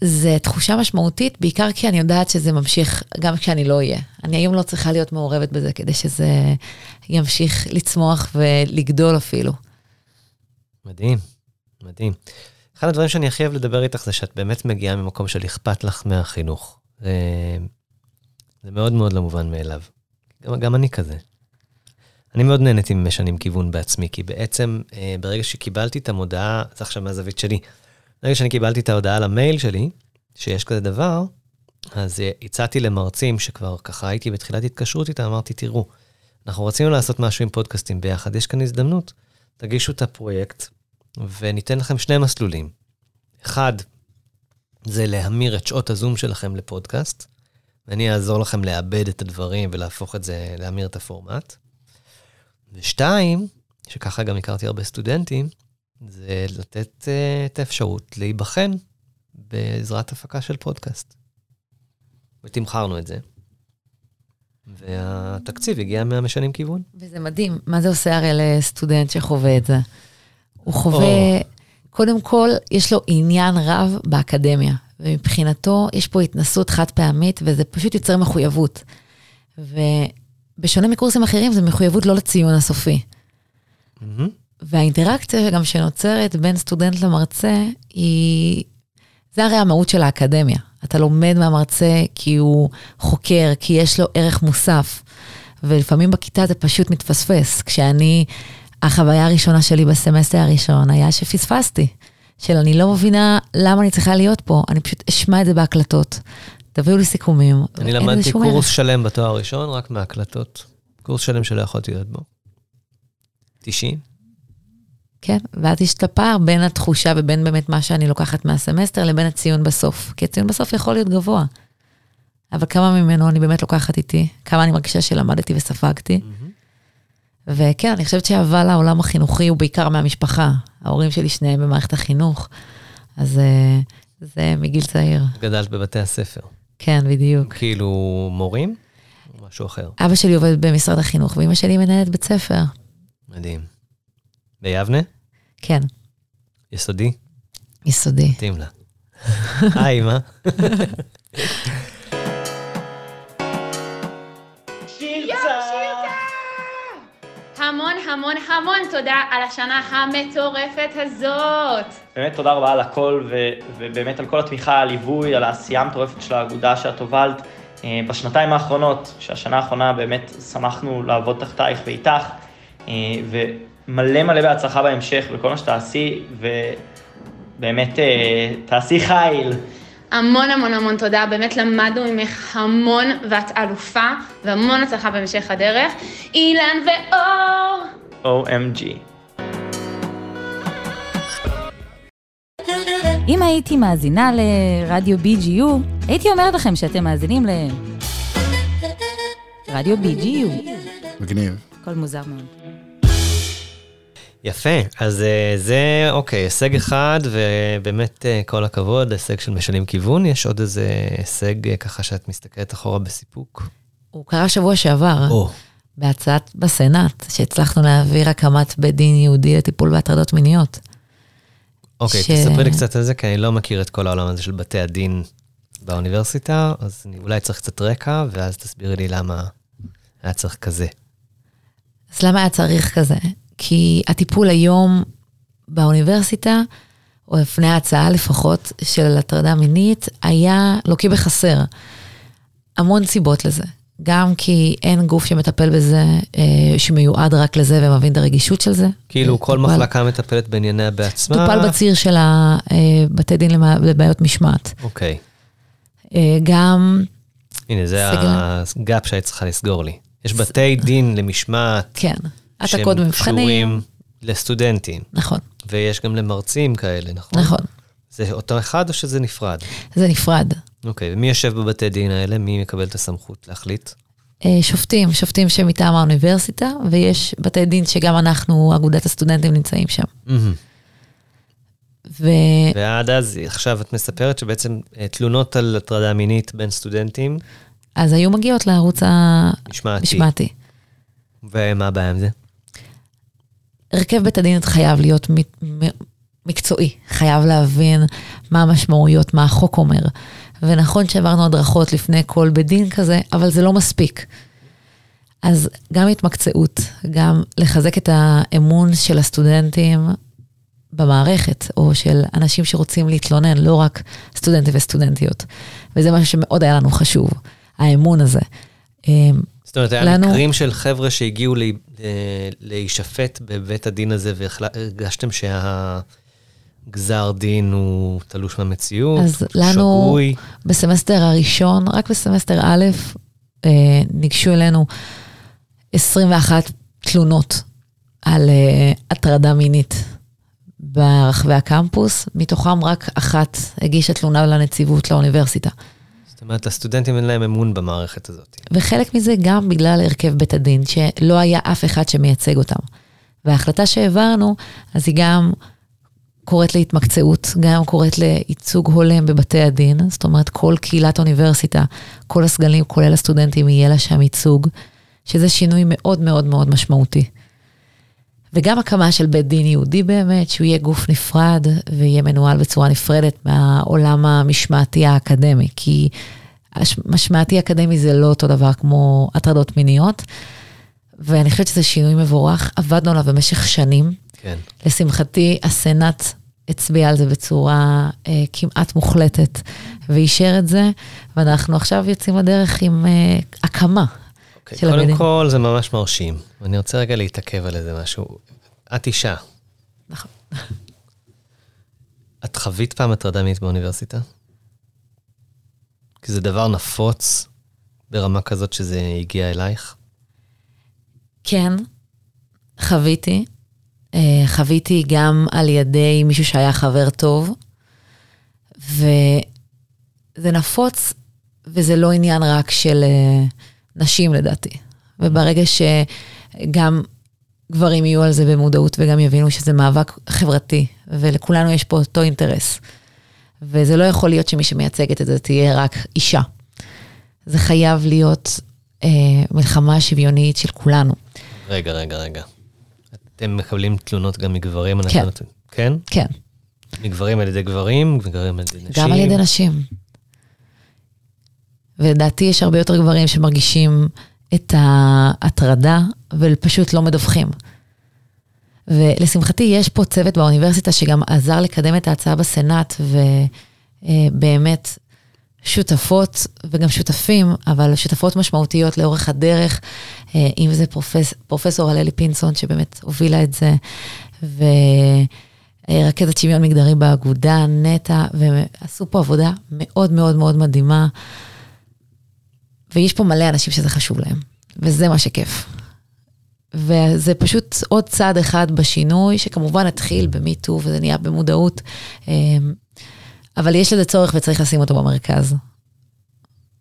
זה תחושה משמעותית, בעיקר כי אני יודעת שזה ממשיך גם כשאני לא אהיה. אני היום לא צריכה להיות מעורבת בזה כדי שזה ימשיך לצמוח ולגדול אפילו. מדהים, מדהים. אחד הדברים שאני הכי אוהב לדבר איתך זה שאת באמת מגיעה ממקום של אכפת לך מהחינוך. זה, זה מאוד מאוד לא מובן מאליו. גם, גם אני כזה. אני מאוד נהניתי ממשנים כיוון בעצמי, כי בעצם אה, ברגע שקיבלתי את המודעה, זה עכשיו מהזווית שלי, ברגע שאני קיבלתי את ההודעה למייל שלי, שיש כזה דבר, אז אה, הצעתי למרצים שכבר ככה הייתי בתחילת התקשרות איתם, אמרתי, תראו, אנחנו רצינו לעשות משהו עם פודקאסטים ביחד, יש כאן הזדמנות. תגישו את הפרויקט, וניתן לכם שני מסלולים. אחד, זה להמיר את שעות הזום שלכם לפודקאסט, ואני אעזור לכם לעבד את הדברים ולהפוך את זה, להמיר את הפורמט. ושתיים, שככה גם הכרתי הרבה סטודנטים, זה לתת uh, את האפשרות להיבחן בעזרת הפקה של פודקאסט. ותמכרנו את זה. והתקציב הגיע מהמשנים כיוון. וזה מדהים, מה זה עושה הרי לסטודנט שחווה את זה? הוא חווה, oh. קודם כל, יש לו עניין רב באקדמיה, ומבחינתו יש פה התנסות חד פעמית, וזה פשוט יוצר מחויבות. ובשונה מקורסים אחרים, זו מחויבות לא לציון הסופי. Mm-hmm. והאינטראקציה גם שנוצרת בין סטודנט למרצה, היא... זה הרי המהות של האקדמיה. אתה לומד מהמרצה כי הוא חוקר, כי יש לו ערך מוסף. ולפעמים בכיתה זה פשוט מתפספס. כשאני, החוויה הראשונה שלי בסמסטר הראשון היה שפספסתי. של אני לא מבינה למה אני צריכה להיות פה, אני פשוט אשמע את זה בהקלטות. תביאו לי סיכומים. אני למדתי קורס שלם בתואר הראשון, רק מהקלטות. קורס שלם שלא יכולתי להיות בו. 90. כן, ואז יש את הפער בין התחושה ובין באמת מה שאני לוקחת מהסמסטר לבין הציון בסוף. כי הציון בסוף יכול להיות גבוה. אבל כמה ממנו אני באמת לוקחת איתי, כמה אני מרגישה שלמדתי וספגתי. Mm-hmm. וכן, אני חושבת שאהבה לעולם החינוכי הוא בעיקר מהמשפחה. ההורים שלי שניהם במערכת החינוך, אז אה, זה מגיל צעיר. גדלת בבתי הספר. כן, בדיוק. כאילו מורים? משהו אחר? אבא שלי עובד במשרד החינוך, ואימא שלי מנהלת בית ספר. מדהים. ביבנה? כן. יסודי? יסודי. מתאים לה. היי, מה? המון המון המון תודה על השנה המטורפת הזאת. באמת תודה רבה על הכל, ו- ובאמת על כל התמיכה, הליווי, על העשייה המטורפת של האגודה שאת הובלת. אה, בשנתיים האחרונות, שהשנה האחרונה באמת שמחנו לעבוד תחתייך ואיתך, אה, ומלא מלא בהצלחה בהמשך בכל מה שתעשי, ובאמת אה, תעשי חיל. המון המון המון תודה, באמת למדנו ממך המון ואת אלופה, והמון הצלחה בהמשך הדרך. אילן ואור! OMG. אם הייתי מאזינה לרדיו BGU, הייתי אומרת לכם שאתם מאזינים ל... רדיו BGU. מגניב. הכל מוזר מאוד. יפה, אז אה, זה, אוקיי, הישג אחד, ובאמת אה, כל הכבוד, הישג של משנים כיוון. יש עוד איזה הישג אה, ככה שאת מסתכלת אחורה בסיפוק? הוא קרה שבוע שעבר, או, בהצעת בסנאט, שהצלחנו להעביר הקמת בית דין יהודי לטיפול בהטרדות מיניות. אוקיי, ש- תספרי לי קצת על זה, כי אני לא מכיר את כל העולם הזה של בתי הדין באוניברסיטה, אז אני אולי צריך קצת רקע, ואז תסבירי לי למה היה צריך כזה. אז למה היה צריך כזה? כי הטיפול היום באוניברסיטה, או לפני ההצעה לפחות, של הטרדה מינית, היה לוקה בחסר. המון סיבות לזה. גם כי אין גוף שמטפל בזה, אה, שמיועד רק לזה ומבין את הרגישות של זה. כאילו, כל טופל- מחלקה מטפלת בענייניה בעצמה. טופל בציר של הבתי דין למע- לבעיות משמעת. אוקיי. אה, גם, הנה, זה סגל. הגאפ שהיית צריכה לסגור לי. יש בתי דין למשמעת, כן, שהם העתקות במבחנים. קשורים לסטודנטים, נכון, ויש גם למרצים כאלה, נכון? נכון. זה אותו אחד או שזה נפרד? זה נפרד. אוקיי, ומי יושב בבתי דין האלה? מי מקבל את הסמכות להחליט? אה, שופטים, שופטים שמטעם האוניברסיטה, ויש בתי דין שגם אנחנו, אגודת הסטודנטים, נמצאים שם. ו... ועד אז, עכשיו את מספרת שבעצם אה, תלונות על הטרדה מינית בין סטודנטים, אז היו מגיעות לערוץ משמעתי. המשמעתי. ומה הבעיה עם זה? הרכב בית הדין חייב להיות מ- מקצועי, חייב להבין מה המשמעויות, מה החוק אומר. ונכון שעברנו הדרכות לפני כל בית דין כזה, אבל זה לא מספיק. אז גם התמקצעות, גם לחזק את האמון של הסטודנטים במערכת, או של אנשים שרוצים להתלונן, לא רק סטודנטים וסטודנטיות. וזה משהו שמאוד היה לנו חשוב, האמון הזה. אמ, זאת אומרת, היה לנו- מקרים של חבר'ה שהגיעו לי- אה, להישפט בבית הדין הזה, והרגשתם שהגזר דין הוא תלוש מהמציאות, אז לנו- שגוי. בסמסטר הראשון, רק בסמסטר א', אה, ניגשו אלינו 21 תלונות על אה, הטרדה מינית ברחבי הקמפוס, מתוכם רק אחת הגישה תלונה לנציבות לאוניברסיטה. אומרת, הסטודנטים אין להם אמון במערכת הזאת. וחלק מזה גם בגלל הרכב בית הדין, שלא היה אף אחד שמייצג אותם. וההחלטה שהעברנו, אז היא גם קוראת להתמקצעות, גם קוראת לייצוג הולם בבתי הדין, זאת אומרת, כל קהילת האוניברסיטה, כל הסגלים, כולל הסטודנטים, יהיה לה שם ייצוג, שזה שינוי מאוד מאוד מאוד משמעותי. וגם הקמה של בית דין יהודי באמת, שהוא יהיה גוף נפרד ויהיה מנוהל בצורה נפרדת מהעולם המשמעתי האקדמי, כי משמעתי אקדמי זה לא אותו דבר כמו הטרדות מיניות, ואני חושבת שזה שינוי מבורך, עבדנו עליו במשך שנים. כן. לשמחתי, הסנאט הצביע על זה בצורה אה, כמעט מוחלטת, ואישר את זה, ואנחנו עכשיו יוצאים לדרך עם אה, הקמה אוקיי, של קודם הבית דין. כל, זה ממש מרשים. ואני רוצה רגע להתעכב על איזה משהו. את אישה. נכון. את חווית פעם הטרדה מינית באוניברסיטה? כי זה דבר נפוץ ברמה כזאת שזה הגיע אלייך? כן, חוויתי. אה, חוויתי גם על ידי מישהו שהיה חבר טוב, וזה נפוץ, וזה לא עניין רק של אה, נשים לדעתי. וברגע שגם גברים יהיו על זה במודעות וגם יבינו שזה מאבק חברתי, ולכולנו יש פה אותו אינטרס. וזה לא יכול להיות שמי שמייצגת את זה תהיה רק אישה. זה חייב להיות אה, מלחמה שוויונית של כולנו. רגע, רגע, רגע. אתם מקבלים תלונות גם מגברים? כן. הטרדות- כן? כן, מגברים על ידי גברים, מגברים על ידי נשים? גם על ידי נשים. ולדעתי יש הרבה יותר גברים שמרגישים את ההטרדה ופשוט לא מדווחים. ולשמחתי יש פה צוות באוניברסיטה שגם עזר לקדם את ההצעה בסנאט, ובאמת שותפות וגם שותפים, אבל שותפות משמעותיות לאורך הדרך, אם זה פרופס, פרופסור הללי פינסון, שבאמת הובילה את זה, ורכזת שוויון מגדרי באגודה, נטע, ועשו פה עבודה מאוד מאוד מאוד מדהימה. ויש פה מלא אנשים שזה חשוב להם, וזה מה שכיף. וזה פשוט עוד צעד אחד בשינוי, שכמובן התחיל במיטו וזה נהיה במודעות, אמ, אבל יש לזה צורך וצריך לשים אותו במרכז.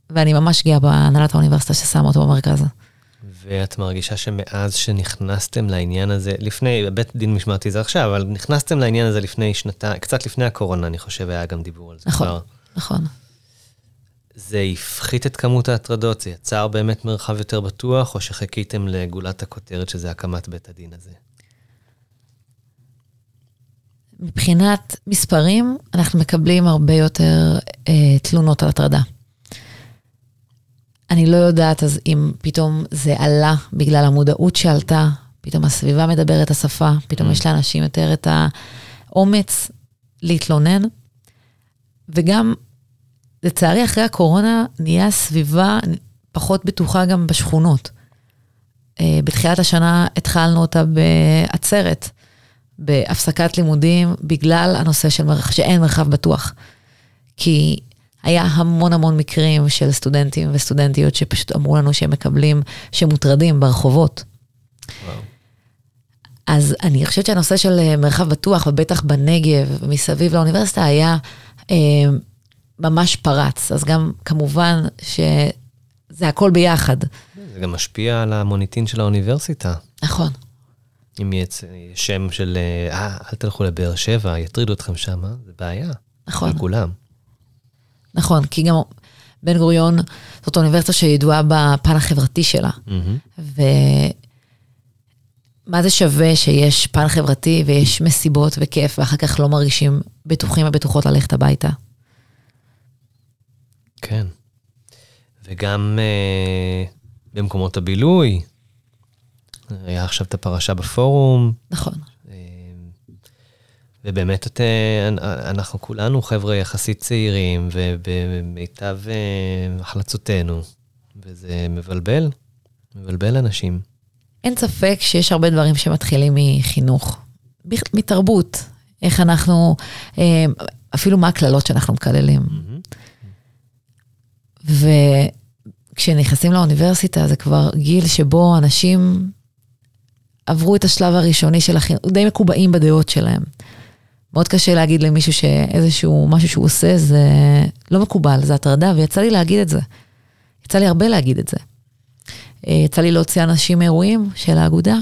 ואני ממש גאה בהנהלת האוניברסיטה ששמה אותו במרכז. ואת מרגישה שמאז שנכנסתם לעניין הזה, לפני, בית דין משמעתי זה עכשיו, אבל נכנסתם לעניין הזה לפני שנתיים, קצת לפני הקורונה, אני חושב, היה גם דיבור על זה נכון. כבר. נכון. זה הפחית את כמות ההטרדות, זה יצר באמת מרחב יותר בטוח, או שחיכיתם לגולת הכותרת שזה הקמת בית הדין הזה? מבחינת מספרים, אנחנו מקבלים הרבה יותר אה, תלונות על הטרדה. אני לא יודעת אז אם פתאום זה עלה בגלל המודעות שעלתה, פתאום הסביבה מדברת את השפה, פתאום Mm. יש לאנשים יותר את האומץ להתלונן, וגם, לצערי, אחרי הקורונה נהיה סביבה פחות בטוחה גם בשכונות. אה, בתחילת השנה התחלנו אותה בעצרת. בהפסקת לימודים בגלל הנושא של מרח... שאין מרחב בטוח. כי היה המון המון מקרים של סטודנטים וסטודנטיות שפשוט אמרו לנו שהם מקבלים, שמוטרדים ברחובות. וואו. אז אני חושבת שהנושא של אה, מרחב בטוח, ובטח בנגב, מסביב לאוניברסיטה, היה אה, ממש פרץ. אז גם כמובן שזה הכל ביחד. זה גם משפיע על המוניטין של האוניברסיטה. נכון. אם יהיה שם של, אה, אל תלכו לבאר שבע, יטרידו אתכם שם, זה בעיה. נכון. לכולם. נכון, כי גם בן גוריון זאת אוניברסיטה שידועה בפן החברתי שלה. מהמם. ומה זה שווה שיש פן חברתי ויש מסיבות וכיף, ואחר כך לא מרגישים בטוחים ובטוחות ללכת הביתה? כן. וגם אה, במקומות הבילוי, היה עכשיו את הפרשה בפורום, נכון. אה, ובאמת את, אה, אנחנו כולנו חבר'ה יחסית צעירים, ובמיטב אה, החלצותינו, וזה מבלבל, מבלבל אנשים. אין ספק שיש הרבה דברים שמתחילים מחינוך, מתרבות, איך אנחנו, אה, אפילו מה הקללות שאנחנו מקללים. וכשנכנסים לאוניברסיטה זה כבר גיל שבו אנשים עברו את השלב הראשוני של החינוך, די מקובעים בדעות שלהם. מאוד קשה להגיד למישהו שאיזשהו משהו שהוא עושה זה לא מקובל, זה הטרדה, ויצא לי להגיד את זה. יצא לי הרבה להגיד את זה. אה, יצא לי להוציא אנשים מאירועים של האגודה,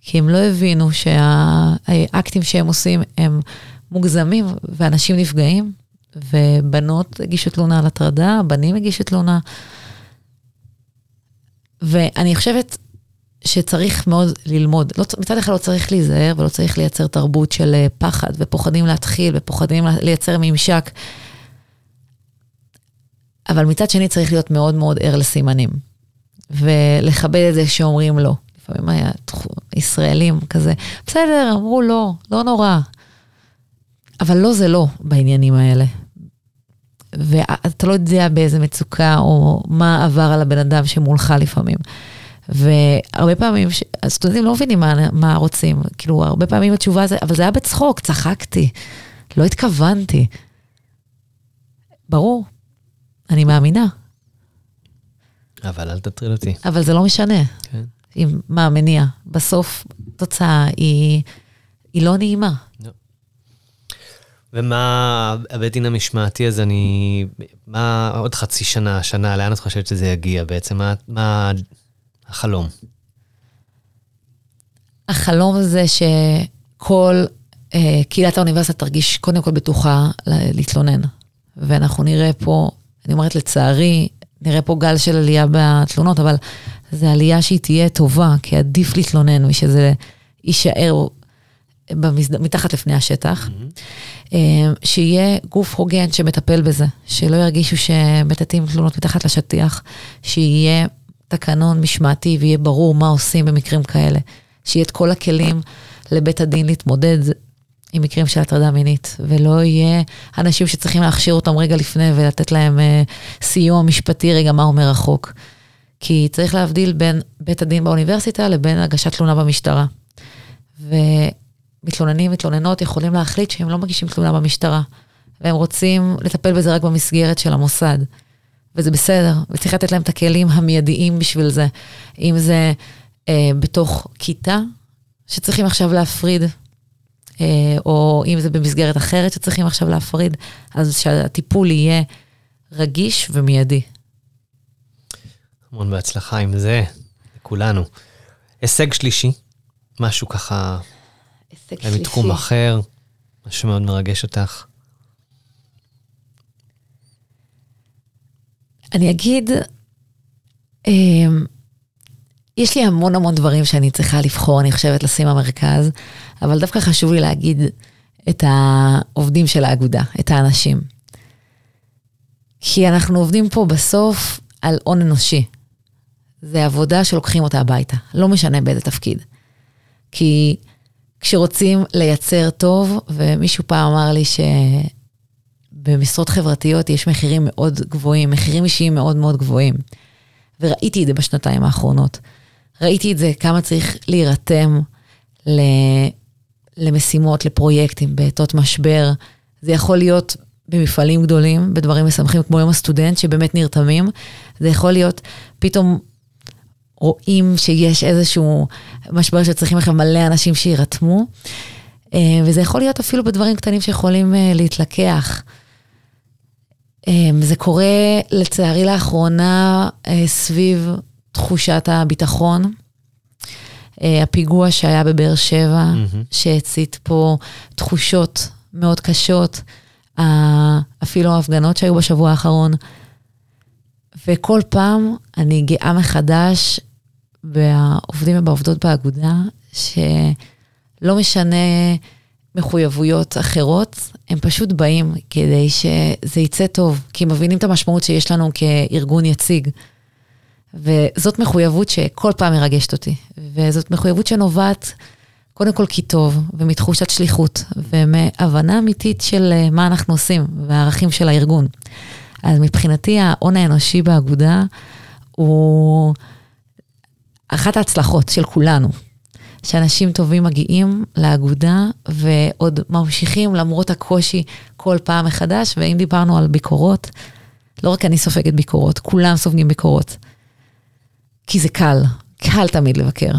כי הם לא הבינו שהאקטים שהם עושים הם מוגזמים ואנשים נפגעים, ובנות הגישו תלונה על הטרדה, בנים הגישו תלונה. ואני חושבת שצריך מאוד ללמוד. לא, מצד אחד לא צריך להיזהר ולא צריך לייצר תרבות של אה, פחד, ופוחדים להתחיל, ופוחדים לייצר ממשק. אבל מצד שני צריך להיות מאוד מאוד ער לסימנים, ולכבד את זה שאומרים לא. לפעמים היה ישראלים כזה, בסדר, אמרו לא, לא נורא. אבל לא זה לא בעניינים האלה. ואתה לא יודע באיזה מצוקה או מה עבר על הבן אדם שמולך לפעמים. והרבה פעמים, הסטודנטים לא מבינים מה, מה רוצים. כאילו, הרבה פעמים התשובה זה, אבל זה היה בצחוק, צחקתי, לא התכוונתי. ברור, אני מאמינה. אבל אל תטריד אותי. אבל זה לא משנה. כן. עם מה המניע. בסוף, התוצאה היא, היא לא נעימה. לא. ומה הבית דין המשמעתי הזה, אני... מה עוד חצי שנה, שנה, לאן את חושבת שזה יגיע בעצם? מה, מה החלום? החלום זה שכל אה, קהילת האוניברסיטה תרגיש קודם כל בטוחה להתלונן. ואנחנו נראה פה, אני אומרת לצערי, נראה פה גל של עלייה בתלונות, אבל זו עלייה שהיא תהיה טובה, כי עדיף להתלונן ושזה יישאר במסד... מתחת לפני השטח. Mm-hmm. שיהיה גוף הוגן שמטפל בזה, שלא ירגישו שמטאטאים תלונות מתחת לשטיח, שיהיה תקנון משמעתי ויהיה ברור מה עושים במקרים כאלה. שיהיה את כל הכלים לבית הדין להתמודד עם מקרים של הטרדה מינית, ולא יהיה אנשים שצריכים להכשיר אותם רגע לפני ולתת להם uh, סיוע משפטי, רגע, מה אומר החוק. כי צריך להבדיל בין בית הדין באוניברסיטה לבין הגשת תלונה במשטרה. ומתלוננים, מתלוננות יכולים להחליט שהם לא מגישים תלונה במשטרה, והם רוצים לטפל בזה רק במסגרת של המוסד. וזה בסדר, וצריך לתת להם את הכלים המיידיים בשביל זה. אם זה אה, בתוך כיתה, שצריכים עכשיו להפריד, אה, או אם זה במסגרת אחרת שצריכים עכשיו להפריד, אז שהטיפול יהיה רגיש ומיידי. המון בהצלחה עם זה, לכולנו. הישג שלישי, משהו ככה, הישג שלישי. מתחום אחר, משהו מאוד מרגש אותך. אני אגיד, אמ, יש לי המון המון דברים שאני צריכה לבחור, אני חושבת, לשים במרכז, אבל דווקא חשוב לי להגיד את העובדים של האגודה, את האנשים. כי אנחנו עובדים פה בסוף על הון אנושי. זה עבודה שלוקחים אותה הביתה, לא משנה באיזה תפקיד. כי כשרוצים לייצר טוב, ומישהו פעם אמר לי ש... במשרות חברתיות יש מחירים מאוד גבוהים, מחירים אישיים מאוד מאוד גבוהים. וראיתי את זה בשנתיים האחרונות. ראיתי את זה, כמה צריך להירתם ל... למשימות, לפרויקטים, בעתות משבר. זה יכול להיות במפעלים גדולים, בדברים משמחים כמו יום הסטודנט, שבאמת נרתמים. זה יכול להיות, פתאום רואים שיש איזשהו משבר שצריכים עכשיו מלא אנשים שיירתמו. אה, וזה יכול להיות אפילו בדברים קטנים שיכולים אה, להתלקח. אמ, זה קורה לצערי לאחרונה אה, סביב תחושת הביטחון. אה, הפיגוע שהיה בבאר שבע, mm-hmm. שהצית פה תחושות מאוד קשות, אפילו ההפגנות שהיו בשבוע האחרון. וכל פעם אני גאה מחדש בעובדים ובעובדות באגודה, שלא משנה מחויבויות אחרות, הם פשוט באים כדי שזה יצא טוב, כי הם מבינים את המשמעות שיש לנו כארגון יציג. וזאת מחויבות שכל פעם מרגשת אותי, וזאת מחויבות שנובעת קודם כל כי טוב, ומתחושת שליחות, ומהבנה אמיתית של אה, מה אנחנו עושים, והערכים של הארגון. אז מבחינתי ההון האנושי באגודה הוא אחת ההצלחות של כולנו. שאנשים טובים מגיעים לאגודה ועוד ממשיכים למרות הקושי כל פעם מחדש, ואם דיברנו על ביקורות, לא רק אני סופגת ביקורות, כולם סופגים ביקורות. כי זה קל, קל תמיד לבקר.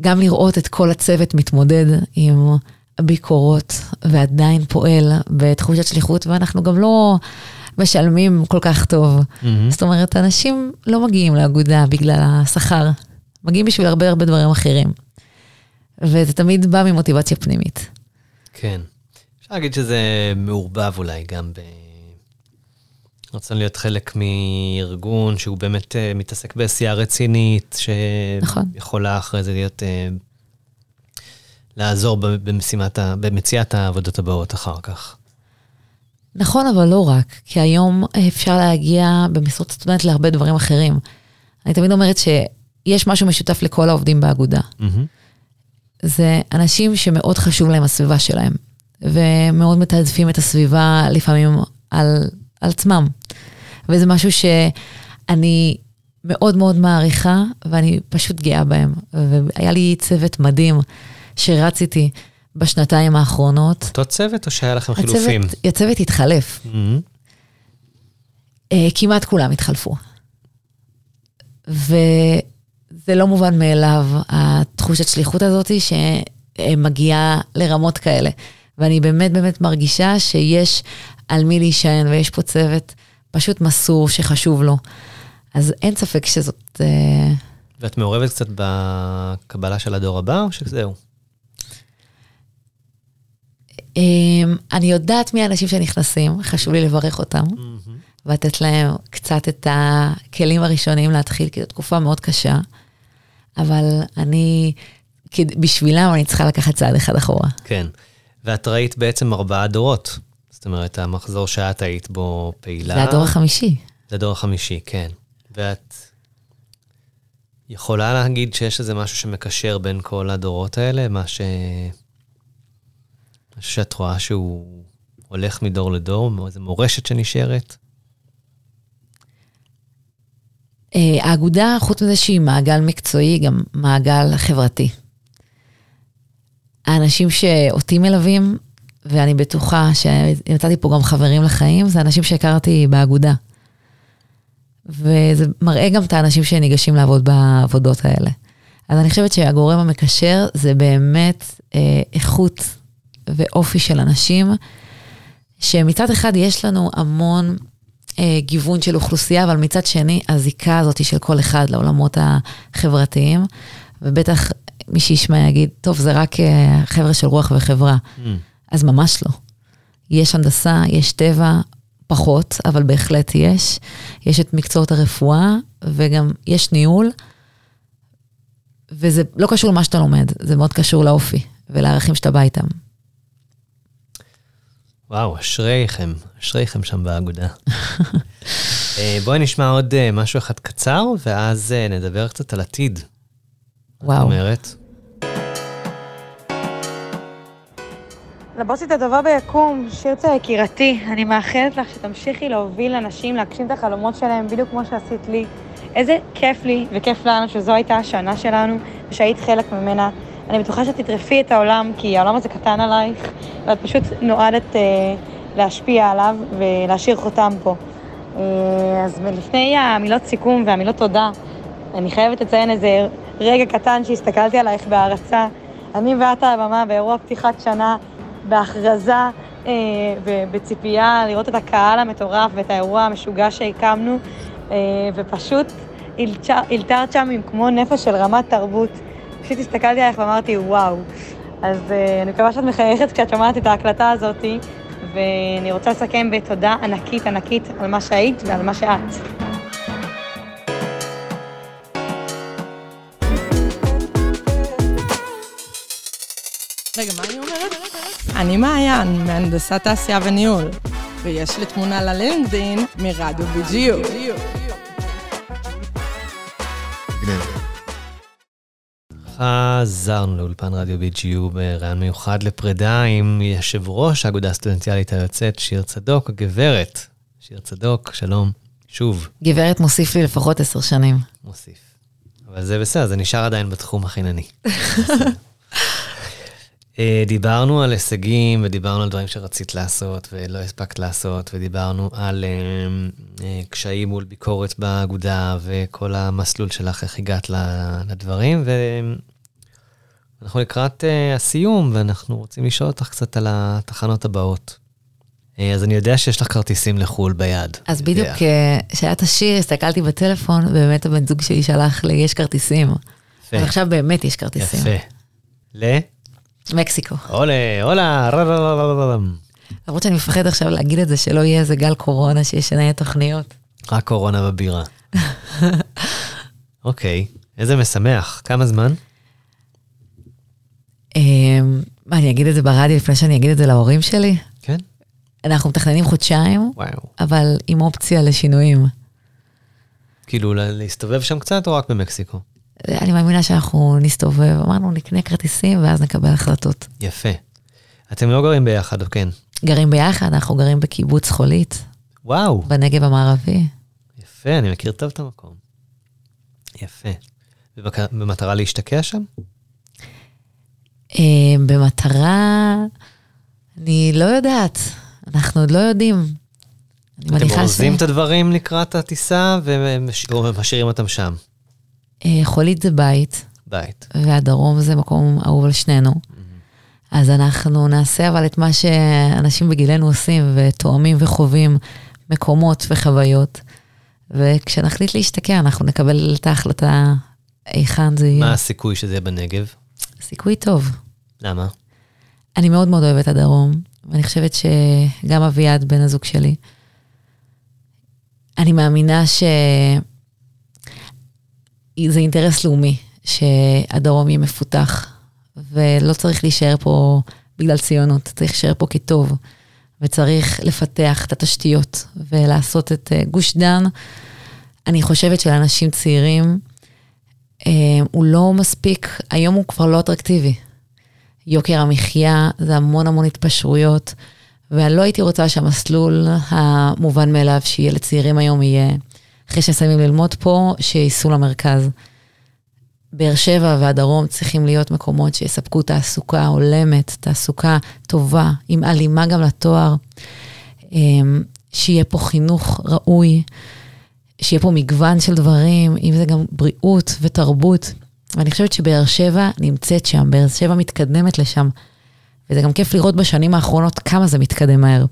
גם לראות את כל הצוות מתמודד עם הביקורות ועדיין פועל בתחושת שליחות, ואנחנו גם לא משלמים כל כך טוב. Mm-hmm. זאת אומרת, אנשים לא מגיעים לאגודה בגלל השכר, מגיעים בשביל הרבה הרבה דברים אחרים. וזה תמיד בא ממוטיבציה פנימית. כן. אפשר להגיד שזה מעורבב אולי גם ב... רצון להיות חלק מארגון שהוא באמת uh, מתעסק בעשייה רצינית, נכון. שיכולה אחרי זה להיות... Uh, לעזור במשימת, במציאת העבודות הבאות אחר כך. נכון, אבל לא רק, כי היום אפשר להגיע במשרות סטודנט להרבה דברים אחרים. אני תמיד אומרת שיש משהו משותף לכל העובדים באגודה. Mm-hmm. זה אנשים שמאוד חשוב להם הסביבה שלהם, ומאוד מתעדפים את הסביבה לפעמים על, על עצמם. וזה משהו שאני מאוד מאוד מעריכה, ואני פשוט גאה בהם. והיה לי צוות מדהים שרץ איתי בשנתיים האחרונות. אותו צוות או שהיה לכם חילופים? הצוות, הצוות התחלף. Mm-hmm. כמעט כולם התחלפו. וזה לא מובן מאליו, התחושת שליחות הזאת שמגיעה לרמות כאלה. ואני באמת באמת מרגישה שיש על מי להישען ויש פה צוות פשוט מסור שחשוב לו. אז אין ספק שזאת... אה, ואת מעורבת קצת בקבלה של הדור הבא, או שזהו? אמ, אני יודעת מי האנשים שנכנסים, חשוב לי לברך אותם, ולתת להם קצת את הכלים הראשונים להתחיל, כי זו תקופה מאוד קשה, אבל אני, בשבילם אני צריכה לקחת צעד אחד אחורה. כן. ואת ראית בעצם ארבעה דורות. זאת אומרת, המחזור שאת היית בו פעילה. זה הדור החמישי. זה הדור החמישי, כן. ואת יכולה להגיד שיש איזה משהו שמקשר בין כל הדורות האלה? מה ש... משהו שאת רואה שהוא הולך מדור לדור, איזו מורשת שנשארת? אה, האגודה, חוץ מזה שהיא מעגל מקצועי, גם מעגל חברתי. האנשים שאותי מלווים, ואני בטוחה שנתתי פה גם חברים לחיים, זה אנשים שהכרתי באגודה. וזה מראה גם את האנשים שניגשים לעבוד בעבודות האלה. אז אני חושבת שהגורם המקשר זה באמת אה, איכות ואופי של אנשים, שמצד אחד יש לנו המון אה, גיוון של אוכלוסייה, אבל מצד שני, הזיקה הזאת של כל אחד לעולמות החברתיים, ובטח מי שישמע יגיד, טוב, זה רק אה, חבר'ה של רוח וחברה. Mm. אז ממש לא. יש הנדסה, יש טבע, פחות, אבל בהחלט יש. יש את מקצועות הרפואה, וגם יש ניהול, וזה לא קשור למה שאתה לומד, זה מאוד קשור לאופי ולערכים שאתה בא איתם. וואו, אשריכם, אשריכם שם באגודה. אה, בואי נשמע עוד אה, משהו אחד קצר, ואז אה, נדבר קצת על עתיד. זאת וואו. אומרת, לבוסית הטובה ביקום, שירצה יקירתי, אני מאחלת לך שתמשיכי להוביל אנשים להגשים את החלומות שלהם בדיוק כמו שעשית לי. איזה כיף לי וכיף לנו שזו הייתה השנה שלנו ושהיית חלק ממנה. אני בטוחה שתטרפי את העולם, כי העולם הזה קטן עלייך, ואת פשוט נועדת אה, להשפיע עליו ולהשאיר חותם פה. אה, אז לפני המילות סיכום והמילות תודה, אני חייבת לציין איזה רגע קטן שהסתכלתי עלייך בהערצה. אני ואת על הבמה באירוע פתיחת שנה, בהכרזה אה, ובציפייה לראות את הקהל המטורף ואת האירוע המשוגע שהקמנו, אה, ופשוט הילתרת שם עם כמו נפש של רמת תרבות. פשוט הסתכלתי עלייך ואמרתי, וואו. אז אה, אני מקווה שאת מחייכת כשאת שומעת את ההקלטה הזאת, ואני רוצה לסכם בתודה ענקית ענקית על מה שהיית ועל מה שאת. רגע, מה אני אומרת? אני מעיין, מהנדסת תעשייה וניהול, ויש לי תמונה ללינקדאין מרדיו BGU. חזרנו לאולפן רדיו BGU ברעיון מיוחד לפרידה עם יושב ראש האגודה הסטודנטיאלית היוצאת, שיר צדוק, הגברת. שיר צדוק, שלום. שוב, גברת מוסיף לי לפחות עשר שנים. מוסיף. אבל זה בסדר, זה נשאר עדיין בתחום החינני. אה, דיברנו על הישגים, ודיברנו על דברים שרצית לעשות ולא הספקת לעשות, ודיברנו על אה, אה, קשיים מול ביקורת באגודה, וכל המסלול שלך, איך הגעת לדברים, אנחנו לקראת הסיום, ואנחנו רוצים לשאול אותך קצת על התחנות הבאות. אז אני יודע שיש לך כרטיסים לחו"ל ביד. אז בדיוק כשהיה את השיר, הסתכלתי בטלפון, ובאמת הבן זוג שלי שלח לי, יש כרטיסים. יפה. אז עכשיו באמת יש כרטיסים. יפה. ל? מקסיקו. עולה, עולה, למרות שאני מפחד עכשיו להגיד את זה, שלא יהיה איזה גל קורונה שישנה את התוכניות. רק קורונה בבירה. אוקיי, איזה משמח. כמה זמן? אמ, מה, אני אגיד את זה ברדיו לפני שאני אגיד את זה להורים שלי? כן. אנחנו מתכננים חודשיים, וואו. אבל עם אופציה לשינויים. כאילו להסתובב שם קצת או רק במקסיקו? אני מאמינה שאנחנו נסתובב, אמרנו נקנה כרטיסים ואז נקבל החלטות. יפה. אתם לא גרים ביחד, או כן? גרים ביחד, אנחנו גרים בקיבוץ חולית. וואו. בנגב המערבי. יפה, אני מכיר טוב את המקום. יפה. במטרה להשתקע שם? אה, במטרה, אני לא יודעת, אנחנו עוד לא יודעים. אתם אורזים ש... את הדברים לקראת הטיסה ומשאירים אותם שם? אה, חולית זה בית. בית. והדרום זה מקום אהוב על שנינו. אז אנחנו נעשה אבל את מה שאנשים בגילנו עושים, ותואמים וחווים מקומות וחוויות. וכשנחליט להשתקע, אנחנו נקבל את ההחלטה היכן זה יהיה. מה הסיכוי שזה יהיה בנגב? סיכוי טוב. למה? אני מאוד מאוד אוהבת הדרום, ואני חושבת שגם אביעד, בן הזוג שלי, אני מאמינה שזה אינטרס לאומי שהדרום יהיה מפותח, ולא צריך להישאר פה בגלל ציונות, צריך להישאר פה כטוב, וצריך לפתח את התשתיות ולעשות את אה, גוש דן. אני חושבת שלאנשים צעירים, אה, הוא לא מספיק, היום הוא כבר לא אטרקטיבי. יוקר המחיה, זה המון המון התפשרויות, ואני לא הייתי רוצה שהמסלול המובן מאליו שיהיה לצעירים היום יהיה, אחרי שנסיימים ללמוד פה, שייסעו למרכז. באר שבע והדרום צריכים להיות מקומות שיספקו תעסוקה הולמת, תעסוקה טובה, עם הלימה גם לתואר, אמ, שיהיה פה חינוך ראוי, שיהיה פה מגוון של דברים, אם זה גם בריאות ותרבות. ואני חושבת שבאר שבע נמצאת שם, באר שבע מתקדמת לשם. וזה גם כיף לראות בשנים האחרונות כמה זה מתקדם מהר.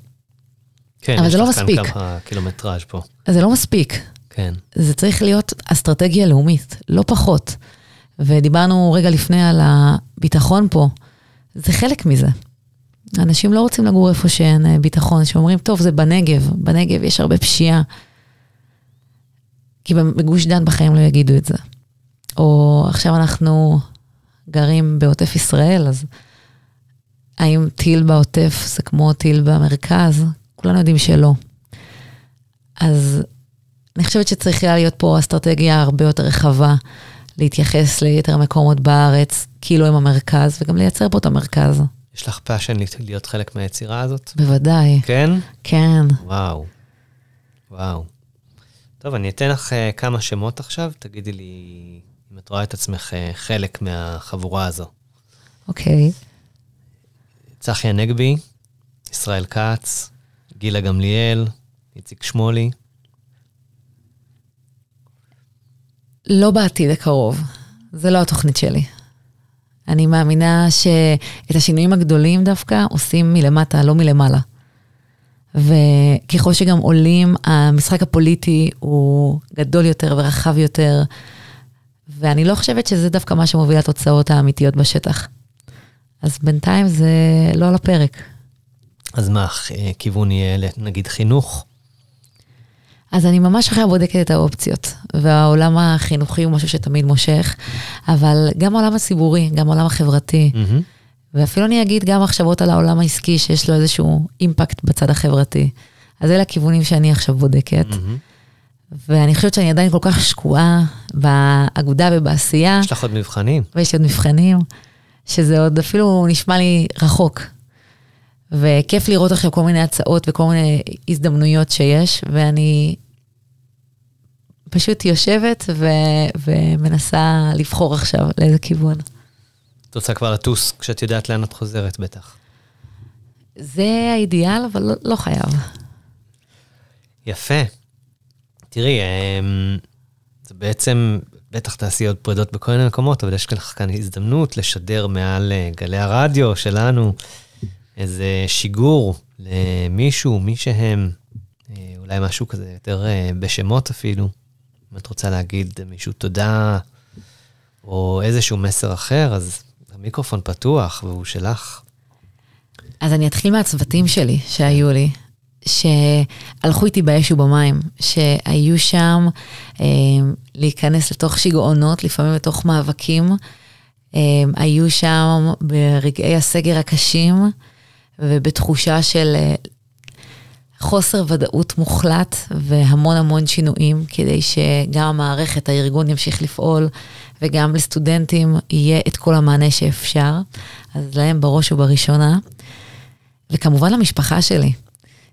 כן, אבל זה לא מספיק. כן, יש לך כאן כמה קילומטראז' פה. זה לא מספיק. כן. זה צריך להיות אסטרטגיה לאומית, לא פחות. ודיברנו רגע לפני על הביטחון פה, זה חלק מזה. אנשים לא רוצים לגור איפה שאין אה, ביטחון, שאומרים, טוב, זה בנגב, בנגב יש הרבה פשיעה. כי בגוש דן בחיים לא יגידו את זה. או עכשיו אנחנו גרים בעוטף ישראל, אז האם טיל בעוטף זה כמו טיל במרכז? כולנו יודעים שלא. אז אני חושבת שצריכה להיות פה אסטרטגיה הרבה יותר רחבה, להתייחס ליתר המקומות בארץ, כאילו הם המרכז, וגם לייצר פה את המרכז. יש לך passion להיות חלק מהיצירה הזאת? בוודאי. כן? כן. וואו. וואו. טוב, אני אתן לך uh, כמה שמות עכשיו, תגידי לי אם את רואה את עצמך uh, חלק מהחבורה הזו. אוקיי. Okay. צחי הנגבי, ישראל כץ, גילה גמליאל, איציק שמולי. לא בעתיד הקרוב, זה לא התוכנית שלי. אני מאמינה שאת השינויים הגדולים דווקא עושים מלמטה, לא מלמעלה. וככל שגם עולים, המשחק הפוליטי הוא גדול יותר ורחב יותר, ואני לא חושבת שזה דווקא מה שמוביל לתוצאות האמיתיות בשטח. אז בינתיים זה לא על הפרק. אז מה, כיוון יהיה נגיד חינוך? אז אני ממש אחרי בודקת את האופציות, והעולם החינוכי הוא משהו שתמיד מושך, אבל גם העולם הציבורי, גם העולם החברתי, mm-hmm. ואפילו אני אגיד גם מחשבות על העולם העסקי, שיש לו איזשהו אימפקט בצד החברתי. אז אלה הכיוונים שאני עכשיו בודקת. Mm-hmm. ואני חושבת שאני עדיין כל כך שקועה באגודה ובעשייה. יש לך עוד מבחנים. ויש עוד מבחנים, שזה עוד אפילו נשמע לי רחוק. וכיף לראות עכשיו כל מיני הצעות וכל מיני הזדמנויות שיש, ואני פשוט יושבת ו- ומנסה לבחור עכשיו לאיזה כיוון. את רוצה כבר לטוס כשאת יודעת לאן את חוזרת בטח. זה האידיאל, אבל לא, לא חייב. יפה. תראי, אמ, זה בעצם בטח תעשי עוד פרידות בכל מיני מקומות, אבל יש לך כאן הזדמנות לשדר מעל אה, גלי הרדיו שלנו איזה שיגור למישהו, מי שהם, אה, אולי משהו כזה יותר אה, בשמות אפילו. אם את רוצה להגיד למישהו תודה, או איזשהו מסר אחר, אז המיקרופון פתוח והוא שלך. אז אני אתחיל מהצוותים שלי שהיו לי, שהלכו איתי באש ובמים, שהיו שם אה, להיכנס לתוך שיגעונות, לפעמים לתוך מאבקים. אה, היו שם ברגעי הסגר הקשים ובתחושה של אה, חוסר ודאות מוחלט והמון המון שינויים, כדי שגם המערכת, הארגון ימשיך לפעול, וגם לסטודנטים יהיה את כל המענה שאפשר. אז להם בראש ובראשונה. וכמובן למשפחה שלי,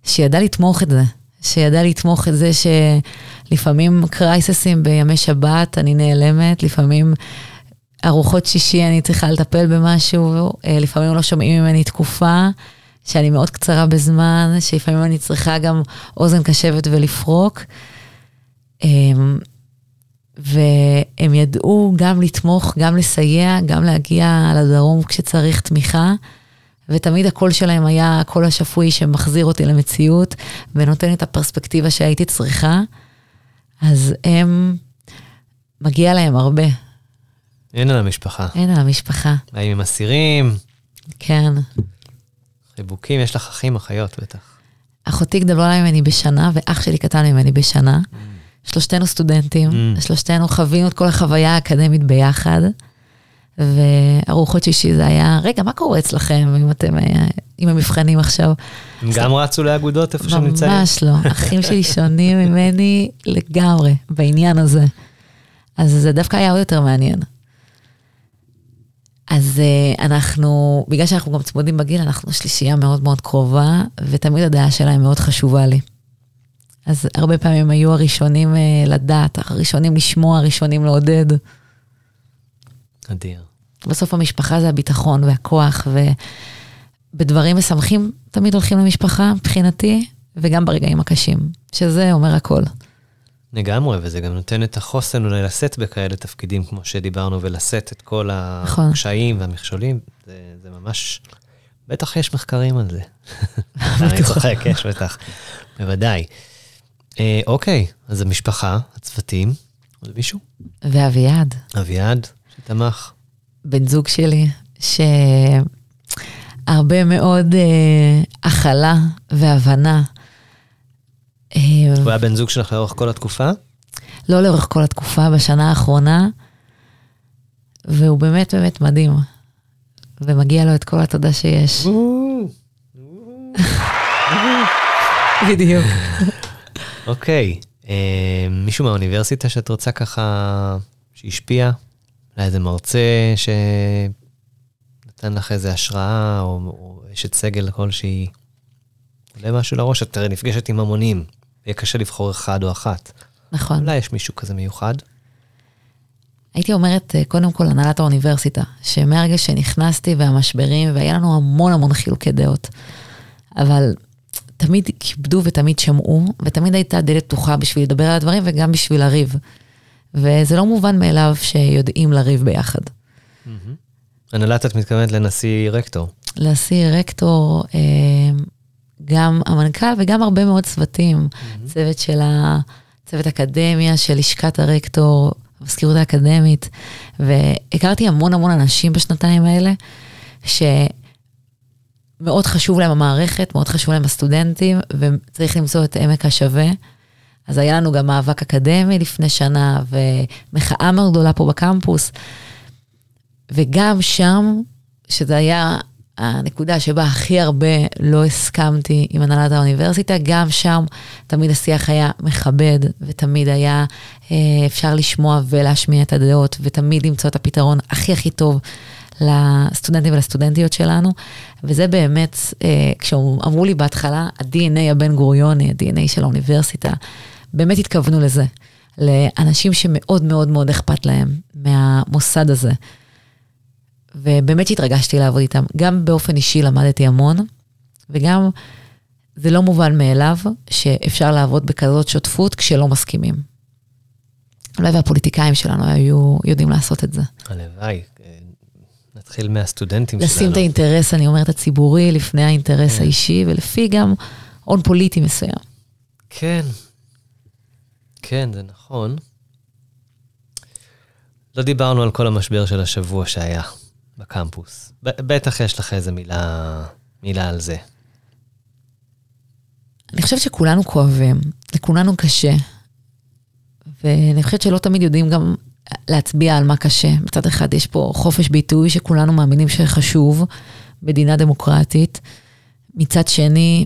שידעה לתמוך את זה, שידעה לתמוך את זה שלפעמים קרייססים בימי שבת אני נעלמת, לפעמים ארוחות שישי אני צריכה לטפל במשהו, אה, לפעמים לא שומעים ממני תקופה, שאני מאוד קצרה בזמן, שלפעמים אני צריכה גם אוזן קשבת ולפרוק. אמ, והם ידעו גם לתמוך, גם לסייע, גם להגיע לדרום כשצריך תמיכה. ותמיד הקול שלהם היה הקול השפוי שמחזיר אותי למציאות ונותן את הפרספקטיבה שהייתי צריכה. אז הם, מגיע להם הרבה. אין על המשפחה. אין על המשפחה. האם הם אסירים? כן. חיבוקים, יש לך אחים, אחיות בטח. אחותי גדולה ממני בשנה, ואח שלי קטן ממני בשנה. Mm. שלושתנו סטודנטים, mm. שלושתנו חווינו את כל החוויה האקדמית ביחד. וארוחות שישי זה היה, רגע, מה קורה אצלכם אם אתם אה, עם המבחנים עכשיו? הם גם רצו לאגודות איפה שהם נמצאים? ממש לא, אחים שלי שונים ממני לגמרי בעניין הזה. אז זה דווקא היה עוד יותר מעניין. אז uh, אנחנו, בגלל שאנחנו גם צמודים בגיל, אנחנו שלישייה מאוד מאוד קרובה, ותמיד הדעה שלהם מאוד חשובה לי. אז הרבה פעמים היו הראשונים uh, לדעת, הראשונים לשמוע, הראשונים לעודד. אדיר. בסוף המשפחה זה הביטחון והכוח, ובדברים משמחים תמיד הולכים למשפחה, מבחינתי, וגם ברגעים הקשים, שזה אומר הכל. לגמרי, וזה גם נותן את החוסן אולי לשאת בכאלה תפקידים, כמו שדיברנו, ולשאת את כל נכון. הקשיים והמכשולים. זה, זה ממש, בטח יש מחקרים על זה. אני צוחק, יש בטח, בוודאי. אה, אוקיי, אז המשפחה, הצוותים, עוד מישהו? ואביעד. אביעד, שתמך. בן זוג שלי, שהרבה מאוד אה, הכלה והבנה. אה, הוא היה בן זוג שלך לאורך כל התקופה? לא לאורך כל התקופה, בשנה האחרונה, והוא באמת באמת מדהים, ומגיע לו את כל התודה שיש. בדיוק. אוקיי, אה, מישהו מהאוניברסיטה שאת רוצה ככה, שהשפיע? אולי איזה מרצה שנתן לך איזה השראה, או, אשת סגל כלשהי. עולה משהו לראש, את נפגשת עם המונים, יהיה קשה לבחור אחד או אחת. נכון. אולי יש מישהו כזה מיוחד? הייתי אומרת, אה, קודם כל, הנהלת האוניברסיטה, שמהרגע שנכנסתי והמשברים, והיה לנו המון המון חילוקי דעות, אבל תמיד כיבדו ותמיד שמעו, ותמיד הייתה דלת פתוחה בשביל לדבר על הדברים וגם בשביל לריב. וזה לא מובן מאליו שיודעים לריב ביחד. הנהלת את מתכוונת לנשיא רקטור. נשיא רקטור, אה, גם המנכ"ל וגם הרבה מאוד צוותים. צוות של ה... צוות אקדמיה של לשכת הרקטור, המזכירות האקדמית, והכרתי המון המון אנשים בשנתיים האלה, שמאוד חשוב להם המערכת, מאוד חשוב להם הסטודנטים, וצריך למצוא את עמק השווה. אז היה לנו גם מאבק אקדמי לפני שנה, ומחאה מאוד גדולה פה בקמפוס. וגם שם, שזה היה הנקודה שבה הכי הרבה לא הסכמתי עם הנהלת האוניברסיטה, גם שם תמיד השיח היה מכבד, ותמיד היה אה, אפשר לשמוע ולהשמיע את הדעות, ותמיד למצוא את הפתרון הכי הכי טוב לסטודנטים ולסטודנטיות שלנו. וזה באמת, אה, כשאמרו לי בהתחלה, ה-DNA הבן גוריוני, ה-DNA של האוניברסיטה, באמת התכוונו לזה, לאנשים שמאוד מאוד מאוד אכפת להם מהמוסד הזה. ובאמת התרגשתי לעבוד איתם. גם באופן אישי למדתי המון, וגם זה לא מובן מאליו שאפשר לעבוד בכזאת שותפות כשלא מסכימים. הלוואי והפוליטיקאים שלנו היו יודעים לעשות את זה. הלוואי. נתחיל מהסטודנטים שלנו. לשים את האינטרס, אני אומרת, הציבורי, לפני האינטרס כן. האישי, ולפי גם הון פוליטי מסוים. כן. כן, זה נכון. לא דיברנו על כל המשבר של השבוע שהיה בקמפוס. בטח יש לך איזה מילה, מילה על זה. אני חושבת שכולנו כואבים, לכולנו קשה. ואני חושבת שלא תמיד יודעים גם להצביע על מה קשה. מצד אחד יש פה חופש ביטוי שכולנו מאמינים שחשוב, מדינה דמוקרטית. מצד שני,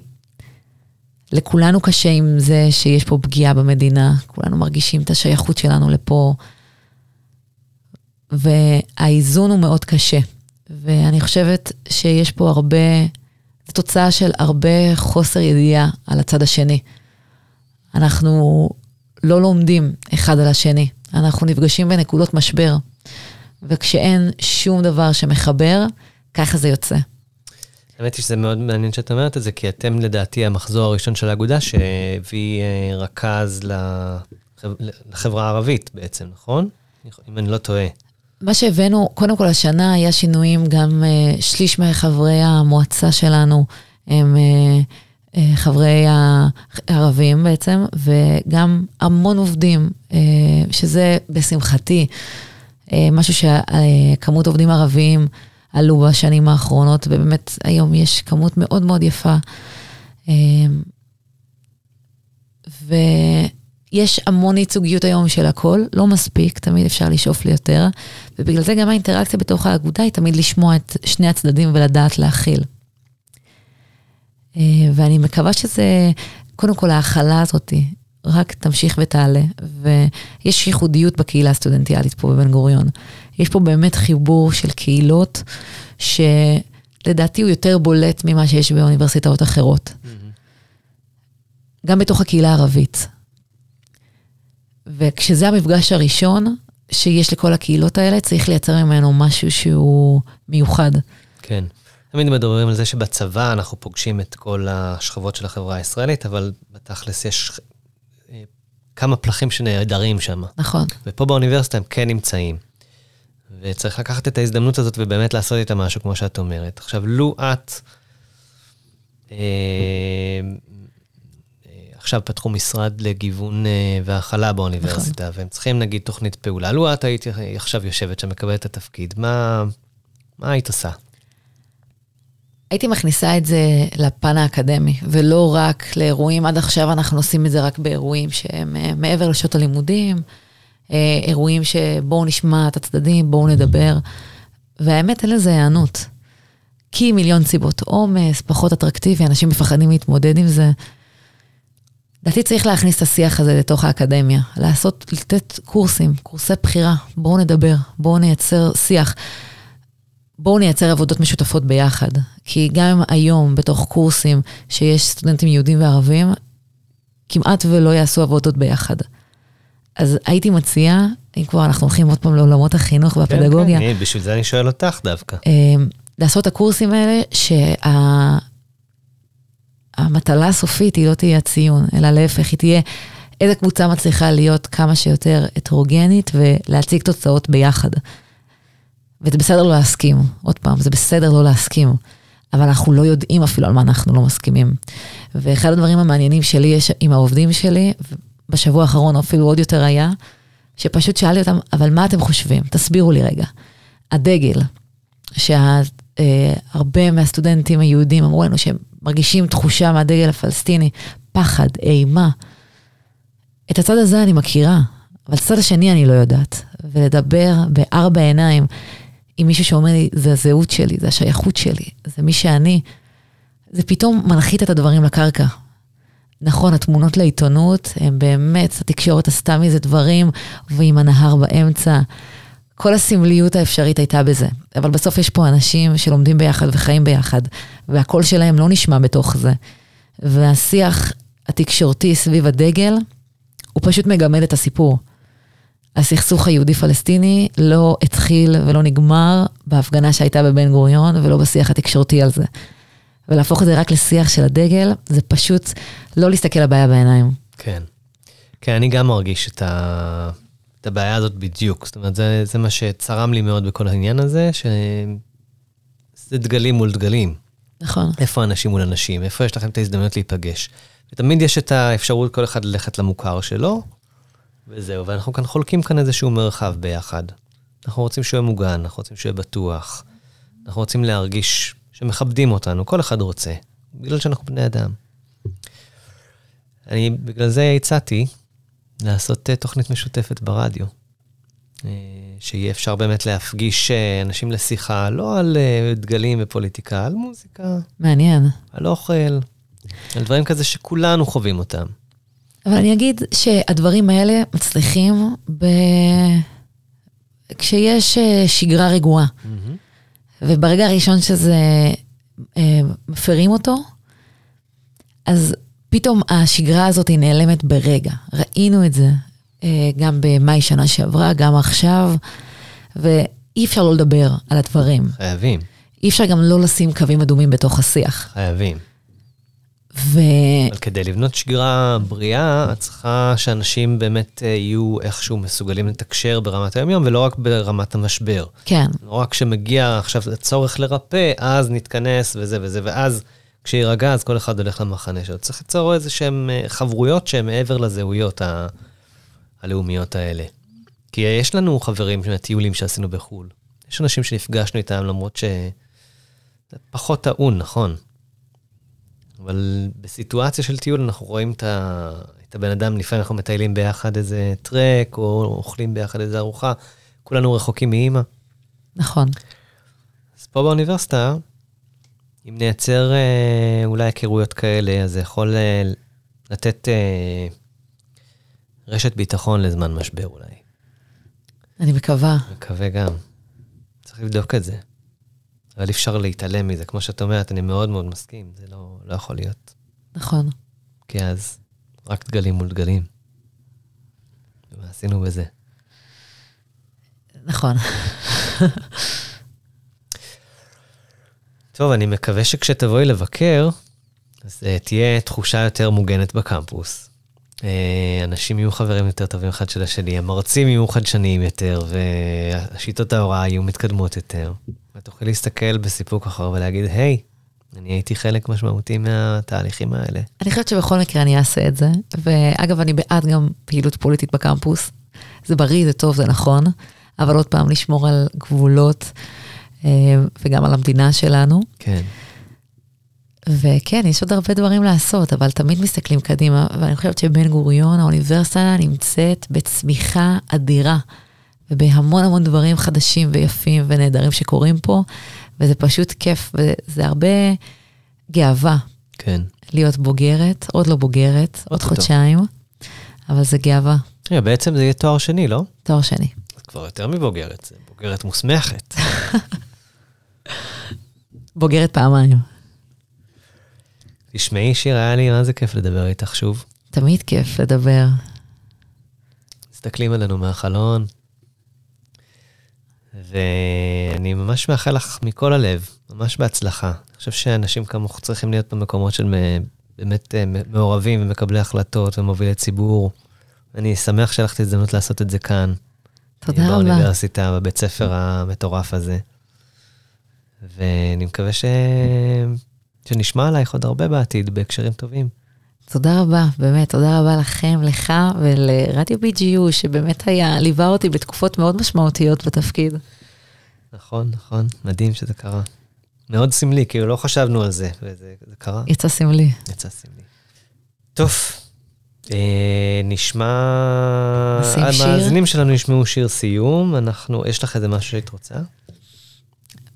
לכולנו קשה עם זה שיש פה פגיעה במדינה, כולנו מרגישים את השייכות שלנו לפה, והאיזון הוא מאוד קשה. ואני חושבת שיש פה הרבה, זו תוצאה של הרבה חוסר ידיעה על הצד השני. אנחנו לא לומדים אחד על השני, אנחנו נפגשים בנקודות משבר, וכשאין שום דבר שמחבר, ככה זה יוצא. האמת היא שזה מאוד מעניין שאת אומרת את זה, כי אתם לדעתי המחזור הראשון של האגודה שהביא אה, רכז לחברה הערבית בעצם, נכון? אם אני לא טועה. מה שהבאנו, קודם כל השנה היה שינויים, גם uh, שליש מחברי המועצה שלנו הם uh, uh, חברי הערבים בעצם, וגם המון עובדים, uh, שזה בשמחתי, uh, משהו שכמות עובדים ערביים עלו בשנים האחרונות, ובאמת היום יש כמות מאוד מאוד יפה. Uh. יש המון ייצוגיות היום של הכל, לא מספיק, תמיד אפשר לשאוף ליותר, ובגלל זה גם האינטראקציה בתוך האגודה היא תמיד לשמוע את שני הצדדים ולדעת להכיל. אה, ואני מקווה שזה, קודם כל ההכלה הזאת רק תמשיך ותעלה, ויש ייחודיות בקהילה הסטודנטיאלית פה בבן גוריון. יש פה באמת חיבור של קהילות, שלדעתי הוא יותר בולט ממה שיש באוניברסיטאות אחרות. Mm-hmm. גם בתוך הקהילה הערבית. וכשזה המפגש הראשון שיש לכל הקהילות האלה, צריך לייצר ממנו משהו שהוא מיוחד. כן. תמיד מדברים על זה שבצבא אנחנו פוגשים את כל השכבות של החברה הישראלית, אבל בתכלס יש אה, כמה פלחים שנעדרים שם. נכון. ופה באוניברסיטה הם כן נמצאים. וצריך לקחת את ההזדמנות הזאת ובאמת לעשות איתה משהו, כמו שאת אומרת. עכשיו, לו את אה, עכשיו פתחו משרד לגיוון אה, והכלה באוניברסיטה, נכון. והם צריכים נגיד תוכנית פעולה. לו את היית עכשיו יושבת שם, מקבלת את התפקיד, מה, מה היית עושה? הייתי מכניסה את זה לפן האקדמי, ולא רק לאירועים. עד עכשיו אנחנו עושים את זה רק באירועים שהם אה, מעבר לשעות הלימודים, אה, אירועים שבואו נשמע את הצדדים, בואו נדבר. והאמת, אין לזה היענות. כי מיליון סיבות עומס, פחות אטרקטיבי, אנשים מפחדים להתמודד עם זה. לדעתי צריך להכניס את השיח הזה לתוך האקדמיה, לעשות, לתת קורסים, קורסי בחירה, בואו נדבר, בואו נייצר שיח. בואו נייצר עבודות משותפות ביחד. כי גם היום, בתוך קורסים שיש סטודנטים יהודים וערבים, כמעט ולא יעשו עבודות ביחד. אז הייתי מציעה, אם כבר אנחנו הולכים עוד פעם לעולמות החינוך והפדגוגיה. כן, כן, בשביל זה אני שואל אותך דווקא. אה, לעשות את הקורסים האלה, שה... המטלה הסופית היא לא תהיה הציון, אלא להפך, היא תהיה איזה קבוצה מצליחה להיות כמה שיותר הטרוגנית ולהציג תוצאות ביחד. וזה בסדר לא להסכים, עוד פעם, זה בסדר לא להסכים, אבל אנחנו לא יודעים אפילו על מה אנחנו לא מסכימים. ואחד הדברים המעניינים שלי יש עם העובדים שלי, בשבוע האחרון אפילו עוד יותר היה, שפשוט שאלתי אותם, אבל מה אתם חושבים? תסבירו לי רגע. הדגל, שהרבה אה, מהסטודנטים היהודים אמרו לנו שהם מרגישים תחושה מהדגל הפלסטיני, פחד, אימה. את הצד הזה אני מכירה, אבל את הצד השני אני לא יודעת. ולדבר בארבע עיניים עם מישהו שאומר לי, זה הזהות שלי, זה השייכות שלי, זה מי שאני, זה פתאום מנחית את הדברים לקרקע. נכון, התמונות לעיתונות, הן באמת, התקשורת עשתה מזה דברים, ועם הנהר באמצע. כל הסמליות האפשרית הייתה בזה. אבל בסוף יש פה אנשים שלומדים ביחד וחיים ביחד, והקול שלהם לא נשמע בתוך זה. והשיח התקשורתי סביב הדגל, הוא פשוט מגמד את הסיפור. הסכסוך היהודי-פלסטיני לא התחיל ולא נגמר בהפגנה שהייתה בבן גוריון, ולא בשיח התקשורתי על זה. ולהפוך את זה רק לשיח של הדגל, זה פשוט לא להסתכל לבעיה בעיניים. כן. כן, אני גם מרגיש את ה... את הבעיה הזאת בדיוק. זאת אומרת, זה, זה מה שצרם לי מאוד בכל העניין הזה, שזה דגלים מול דגלים. נכון. איפה אנשים מול אנשים, איפה יש לכם את ההזדמנות להיפגש. ותמיד יש את האפשרות כל אחד ללכת למוכר שלו, וזהו, ואנחנו כאן חולקים כאן איזשהו מרחב ביחד. אנחנו רוצים שהוא יהיה מוגן, אנחנו רוצים שהוא יהיה בטוח. אנחנו רוצים להרגיש שמכבדים אותנו, כל אחד רוצה, בגלל שאנחנו בני אדם. אני בגלל זה הצעתי לעשות אה, תוכנית משותפת ברדיו. אה, שיהיה אפשר באמת להפגיש אה, אנשים לשיחה, לא על דגלים ופוליטיקה, על מוזיקה. מעניין. על אוכל, על דברים כזה שכולנו חווים אותם. אבל אני אגיד שהדברים האלה מצליחים ב... כשיש שגרה רגועה. Mm-hmm. וברגע הראשון שזה, מפרים אותו, אז פתאום השגרה הזאת היא נעלמת ברגע. ראינו את זה אה, גם במאי שנה שעברה, גם עכשיו, ואי אפשר לא לדבר על הדברים. חייבים. אי אפשר גם לא לשים קווים אדומים בתוך השיח. חייבים. ו... אבל כדי לבנות שגרה בריאה, את צריכה שאנשים באמת אה, יהיו איכשהו מסוגלים לתקשר ברמת היום-יום, ולא רק ברמת המשבר. כן. לא רק כשמגיע עכשיו הצורך לרפא, אז נתכנס וזה וזה, ואז כשיירגע, אז כל אחד הולך למחנה שלו. צריך ליצור איזה שהן אה, חברויות שהן מעבר לזהויות ה... הלאומיות האלה. כי יש לנו חברים מהטיולים שעשינו בחו"ל. יש אנשים שנפגשנו איתם למרות ש... זה פחות טעון, נכון. אבל בסיטואציה של טיול אנחנו רואים את, ה... את הבן אדם, לפעמים אנחנו מטיילים ביחד איזה טרק, או אוכלים ביחד איזה ארוחה, כולנו רחוקים מאימא. נכון. אז פה באוניברסיטה, אם נייצר אה, אולי היכרויות כאלה, אז זה יכול אה, לתת אה, רשת ביטחון לזמן משבר אולי. אני מקווה. מקווה גם. צריך לבדוק את זה. אבל אי אפשר להתעלם מזה. כמו שאת אומרת, אני מאוד מאוד מסכים, זה לא, לא יכול להיות. נכון. כי אז רק דגלים מול דגלים. ומה עשינו בזה? נכון. טוב, אני מקווה שכשתבואי לבקר, אז uh, תהיה תחושה יותר מוגנת בקמפוס. Uh, אנשים יהיו חברים יותר טובים אחד של השני, המרצים יהיו חדשניים יותר, והשיטות ההוראה יהיו מתקדמות יותר. ותוכלי להסתכל בסיפוק אחר ולהגיד, היי, hey, אני הייתי חלק משמעותי מהתהליכים האלה. אני חושבת שבכל מקרה אני אעשה את זה. ואגב, אני בעד גם פעילות פוליטית בקמפוס. זה בריא, זה טוב, זה נכון, אבל עוד פעם, לשמור על גבולות. אה, וגם על המדינה שלנו. כן. וכן, יש עוד הרבה דברים לעשות, אבל תמיד מסתכלים קדימה, ואני חושבת שבן גוריון, האוניברסיטה נמצאת בצמיחה אדירה, ובהמון המון דברים חדשים ויפים ונהדרים שקורים פה, וזה פשוט כיף, וזה הרבה גאווה. כן. להיות בוגרת, עוד לא בוגרת, עוד חודשיים, אבל זה גאווה. תראה, בעצם זה יהיה תואר שני, לא? תואר שני. זה כבר יותר מבוגרת, זה בוגרת מוסמכת. בוגרת פעמיים. תשמעי, שיר, היה לי מה זה כיף לדבר איתך שוב. תמיד כיף לדבר. מסתכלים עלינו מהחלון, ואני ממש מאחל לך מכל הלב, ממש בהצלחה. אני חושב שאנשים כמוך צריכים להיות במקומות של באמת אה, מעורבים ומקבלי החלטות ומובילי ציבור. אני שמח את ההזדמנות לעשות את זה כאן. תודה רבה. באוניברסיטה, בבית ספר המטורף הזה. ואני מקווה ש... שנשמע עלייך עוד הרבה בעתיד בהקשרים טובים. תודה רבה, באמת, תודה רבה לכם, לך ולרדיו BGU, שבאמת היה, ליווה אותי בתקופות מאוד משמעותיות בתפקיד. נכון, נכון, מדהים שזה קרה. מאוד סמלי, כאילו לא חשבנו על זה, וזה זה קרה. יצא סמלי. יצא סמלי. טוב, אה, נשמע... נשים שיר? המאזינים שלנו ישמעו שיר סיום, אנחנו, יש לך איזה משהו שהיית רוצה?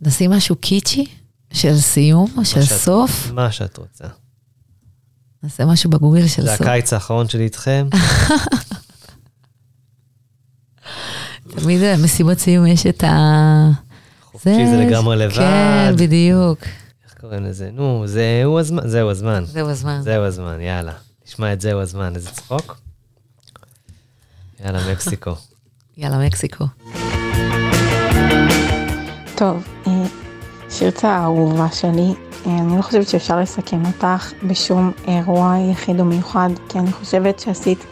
נשים משהו קיצ'י? של סיום של שאת, סוף? מה שאת רוצה. נעשה משהו בגוגל של זה סוף. זה הקיץ האחרון שלי איתכם. תמיד במסיבות סיום יש את ה... חופשי זה, זה לגמרי לבד. כן, בדיוק. איך קוראים לזה? נו, זהו הזמן. זהו הזמן. זהו הזמן. זהו הזמן, יאללה. נשמע את זהו הזמן. איזה צחוק. יאללה, מקסיקו. יאללה, מקסיקו. טוב, אה, שירצה האהובה שלי, אה, אני לא חושבת שאפשר לסכם אותך בשום אירוע יחיד ומיוחד, כי אני חושבת שעשית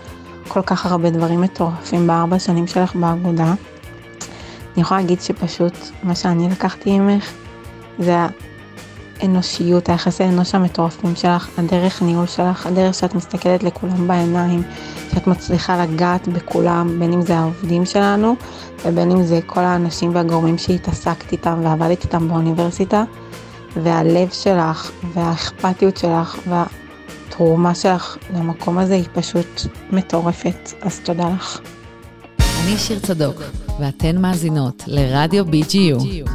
כל כך הרבה דברים מטורפים בארבע שנים שלך באגודה. אני יכולה להגיד שפשוט מה שאני לקחתי ממך זה האנושיות, היחסי האנוש המטורפים שלך, הדרך ניהול שלך, הדרך שאת מסתכלת לכולם בעיניים, שאת מצליחה לגעת בכולם, בין אם זה העובדים שלנו ובין אם זה כל האנשים והגורמים שהתעסקת איתם ועבדת איתם באוניברסיטה, והלב שלך והאכפתיות שלך והתרומה שלך למקום הזה היא פשוט מטורפת, אז תודה לך. אני שיר צדוק, ואתן מאזינות לרדיו BGU.